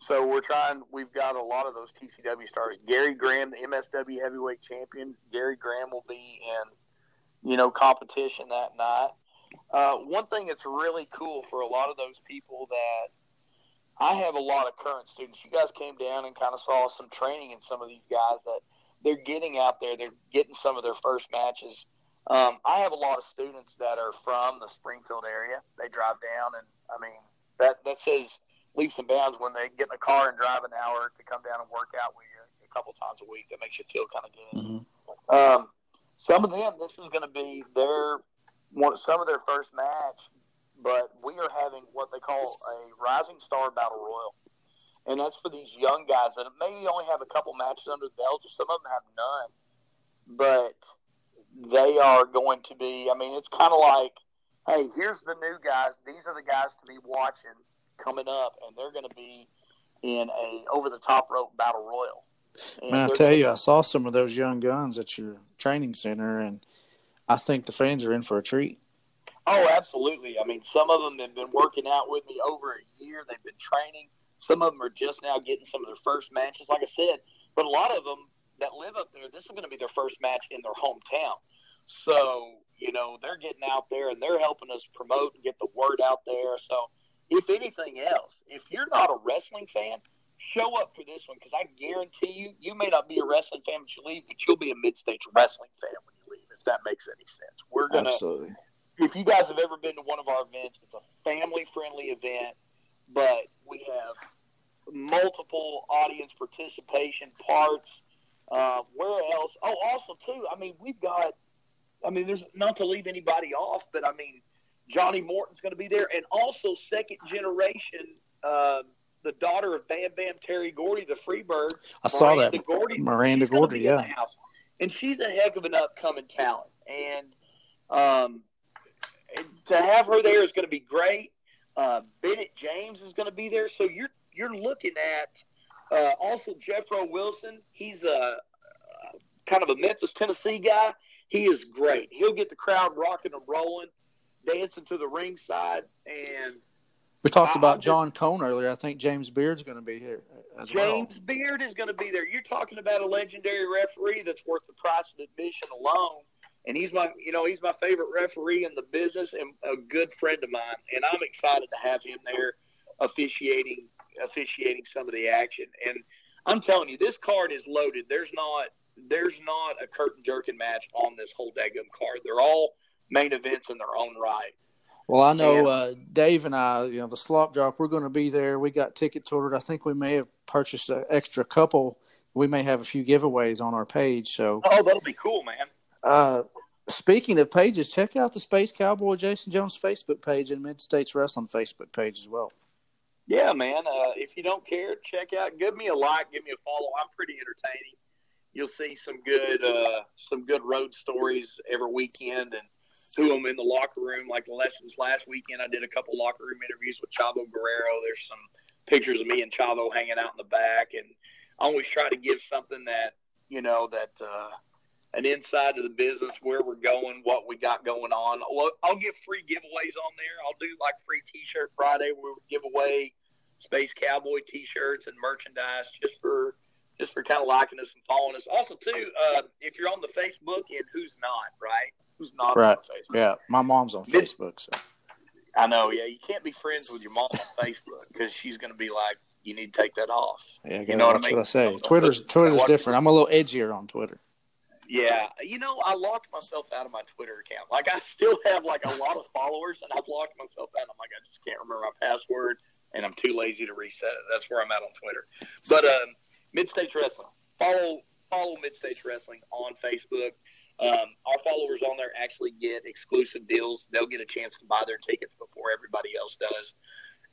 So we're trying. We've got a lot of those TCW stars. Gary Graham, the MSW heavyweight champion. Gary Graham will be in, you know, competition that night. Uh, one thing that's really cool for a lot of those people that I have a lot of current students. You guys came down and kind of saw some training in some of these guys that they're getting out there. They're getting some of their first matches. Um, I have a lot of students that are from the Springfield area. They drive down, and I mean that that says leaps and bounds when they get in a car and drive an hour to come down and work out with you a couple times a week. That makes you feel kind of good. Mm-hmm. Um, some of them, this is going to be their one, some of their first match, but we are having what they call a Rising Star Battle Royal, and that's for these young guys that maybe only have a couple matches under the belt, or some of them have none, but they are going to be. I mean, it's kind of like, hey, here's the new guys. These are the guys to be watching coming up, and they're going to be in a over the top rope battle royal. And Man, I tell you, I saw some of those young guns at your training center, and I think the fans are in for a treat. Oh, absolutely. I mean, some of them have been working out with me over a year. They've been training. Some of them are just now getting some of their first matches, like I said. But a lot of them that live up there, this is going to be their first match in their hometown. So, you know, they're getting out there and they're helping us promote and get the word out there. So, if anything else, if you're not a wrestling fan, show up for this one because I guarantee you, you may not be a wrestling fan when you leave, but you'll be a mid-states wrestling fan when you. If that makes any sense, we're gonna. Absolutely. If you guys have ever been to one of our events, it's a family-friendly event, but we have multiple audience participation parts. Uh, where else? Oh, also too. I mean, we've got. I mean, there's not to leave anybody off, but I mean, Johnny Morton's going to be there, and also second generation, uh, the daughter of Bam Bam Terry Gordy, the Freebird. I saw Miranda that. Gordy, Miranda Gordy, yeah. And she's a heck of an upcoming talent, and um, to have her there is going to be great. Uh, Bennett James is going to be there, so you're you're looking at uh, also Jeffro Wilson. He's a, kind of a Memphis, Tennessee guy. He is great. He'll get the crowd rocking and rolling dancing to the ringside. And we talked about John Cone earlier. I think James Beard's going to be here uh, as James well. Beard is going to be there. You're talking about a legendary referee that's worth the price of admission alone. And he's my, you know, he's my favorite referee in the business and a good friend of mine. And I'm excited to have him there officiating, officiating some of the action. And I'm telling you, this card is loaded. There's not, there's not a curtain jerking match on this whole daggum card. They're all main events in their own right. Well, I know uh, Dave and I, you know, the slop drop, we're going to be there. We got tickets ordered. I think we may have purchased an extra couple. We may have a few giveaways on our page. So, oh, that'll be cool, man. Uh, speaking of pages, check out the Space Cowboy Jason Jones Facebook page and Mid States Wrestling Facebook page as well. Yeah, man. Uh, if you don't care, check out. Give me a like. Give me a follow. I'm pretty entertaining. You'll see some good, uh, some good road stories every weekend, and who I'm in the locker room. Like the lessons last weekend, I did a couple locker room interviews with Chavo Guerrero. There's some pictures of me and Chavo hanging out in the back, and I always try to give something that you know that uh, an inside to the business, where we're going, what we got going on. I'll, I'll give free giveaways on there. I'll do like free T-shirt Friday where we give away Space Cowboy T-shirts and merchandise just for just for kind of liking us and following us. Also, too, uh, if you're on the Facebook and who's not, right? Who's not right. on Facebook. Yeah, my mom's on Facebook. So I know. Yeah, you can't be friends with your mom on Facebook because she's going to be like, "You need to take that off." Yeah, you know what I mean. What I say. Twitter's Twitter's different. I'm a little edgier on Twitter. Yeah, you know, I locked myself out of my Twitter account. Like, I still have like a lot of followers, and I've locked myself out. I'm like, I just can't remember my password, and I'm too lazy to reset it. That's where I'm at on Twitter. But um, Mid States Wrestling, follow follow Mid States Wrestling on Facebook. Um, our followers on there actually get exclusive deals. They'll get a chance to buy their tickets before everybody else does.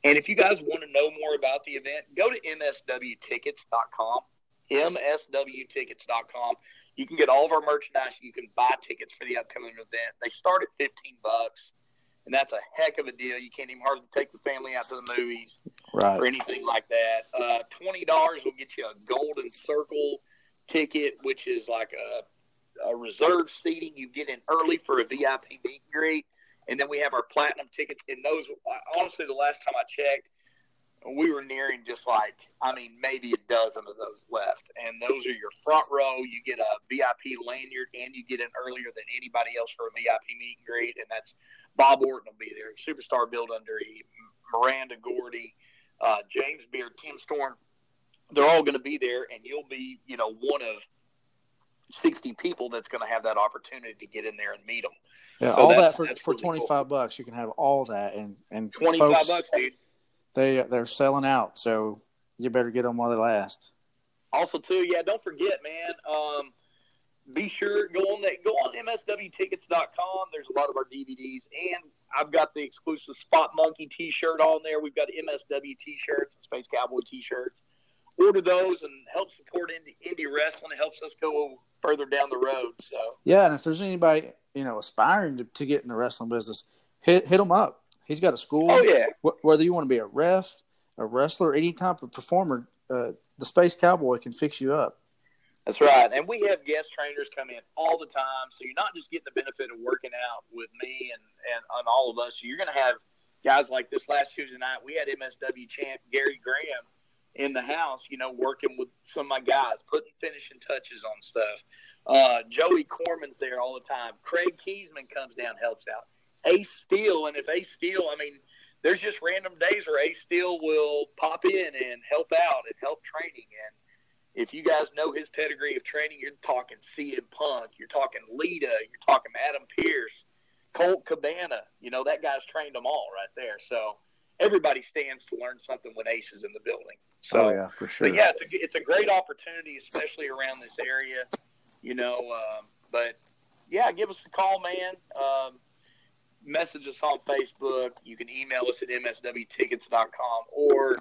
And if you guys want to know more about the event, go to mswtickets.com. mswtickets.com. You can get all of our merchandise. You can buy tickets for the upcoming event. They start at 15 bucks, and that's a heck of a deal. You can't even hardly take the family out to the movies right. or anything like that. Uh, $20 will get you a golden circle ticket, which is like a a reserve seating. You get in early for a VIP meet and greet, and then we have our platinum tickets. And those, honestly, the last time I checked, we were nearing just like I mean maybe a dozen of those left, and those are your front row. You get a VIP lanyard, and you get in earlier than anybody else for a VIP meet and greet, and that's Bob Orton will be there, Superstar Bill Dundee, Miranda Gordy, uh, James Beard, Tim Storm. They're all going to be there, and you'll be you know one of 60 people that's going to have that opportunity to get in there and meet them. Yeah, so all that for, for really 25 cool. bucks. You can have all that. And, and 25 folks, bucks, dude. They, they're selling out. So you better get them while they last. Also, too, yeah, don't forget, man. Um, be sure go on that go on mswtickets.com. There's a lot of our DVDs, and I've got the exclusive Spot Monkey T-shirt on there. We've got MSW T-shirts and Space Cowboy T-shirts. Order those and help support indie, indie wrestling. It helps us go further down the road. So yeah, and if there's anybody you know aspiring to, to get in the wrestling business, hit hit him up. He's got a school. Oh yeah. Wh- whether you want to be a ref, a wrestler, any type of performer, uh, the Space Cowboy can fix you up. That's right, and we have guest trainers come in all the time, so you're not just getting the benefit of working out with me and and, and all of us. You're going to have guys like this last Tuesday night. We had MSW champ Gary Graham in the house, you know, working with some of my guys, putting finishing touches on stuff. Uh, Joey Corman's there all the time. Craig Kiesman comes down, helps out. Ace Steel, and if Ace Steel, I mean, there's just random days where Ace Steel will pop in and help out and help training. And if you guys know his pedigree of training, you're talking CM Punk, you're talking Lita, you're talking Adam Pearce, Colt Cabana. You know, that guy's trained them all right there. So everybody stands to learn something when Ace is in the building. So, oh, yeah, for sure. But yeah, it's a, it's a great opportunity, especially around this area, you know. Um, but yeah, give us a call, man. Um, message us on Facebook. You can email us at mswtickets.com or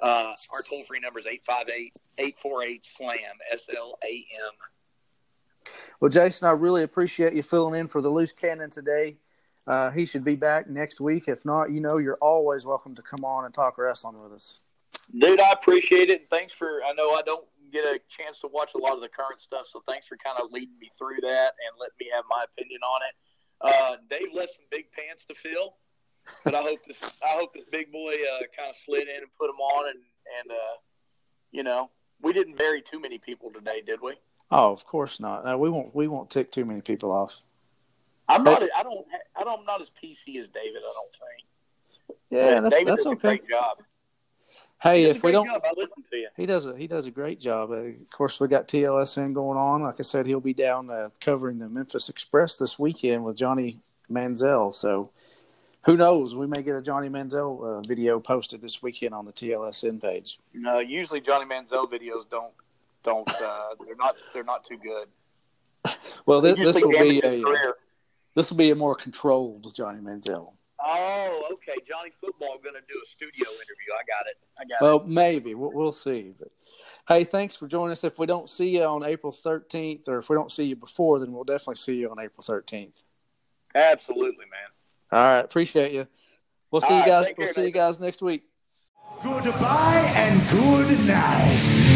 uh, our toll free number is 858 848 SLAM, S L A M. Well, Jason, I really appreciate you filling in for the loose cannon today. Uh, he should be back next week. If not, you know, you're always welcome to come on and talk wrestling with us. Dude, I appreciate it. And thanks for, I know I don't get a chance to watch a lot of the current stuff, so thanks for kind of leading me through that and letting me have my opinion on it. Uh, Dave left some big pants to fill, but I hope this, I hope this big boy uh, kind of slid in and put them on, and and uh, you know, we didn't bury too many people today, did we? Oh, of course not. No, we won't. We won't tick too many people off. I'm not. I don't. I don't. I'm not as PC as David. I don't think. Yeah, that's David that's does okay. A great job. Hey, He if we don't, great job. I listen to you. he does a he does a great job. Uh, of course, we got TLSN going on. Like I said, he'll be down uh, covering the Memphis Express this weekend with Johnny Manziel. So, who knows? We may get a Johnny Manziel uh, video posted this weekend on the TLSN page. No, usually Johnny Manziel videos don't don't. Uh, they're not. They're not too good. Well, this, this will be a career. This will be a more controlled Johnny Manziel. Oh, okay. Johnny Football going to do a studio interview. I got it. I got it. Well, maybe we'll, we'll see. But hey, thanks for joining us. If we don't see you on April thirteenth, or if we don't see you before, then we'll definitely see you on April thirteenth. Absolutely, man. All right, appreciate you. We'll see All you guys. take We'll care, see you guys next week. Goodbye and good night.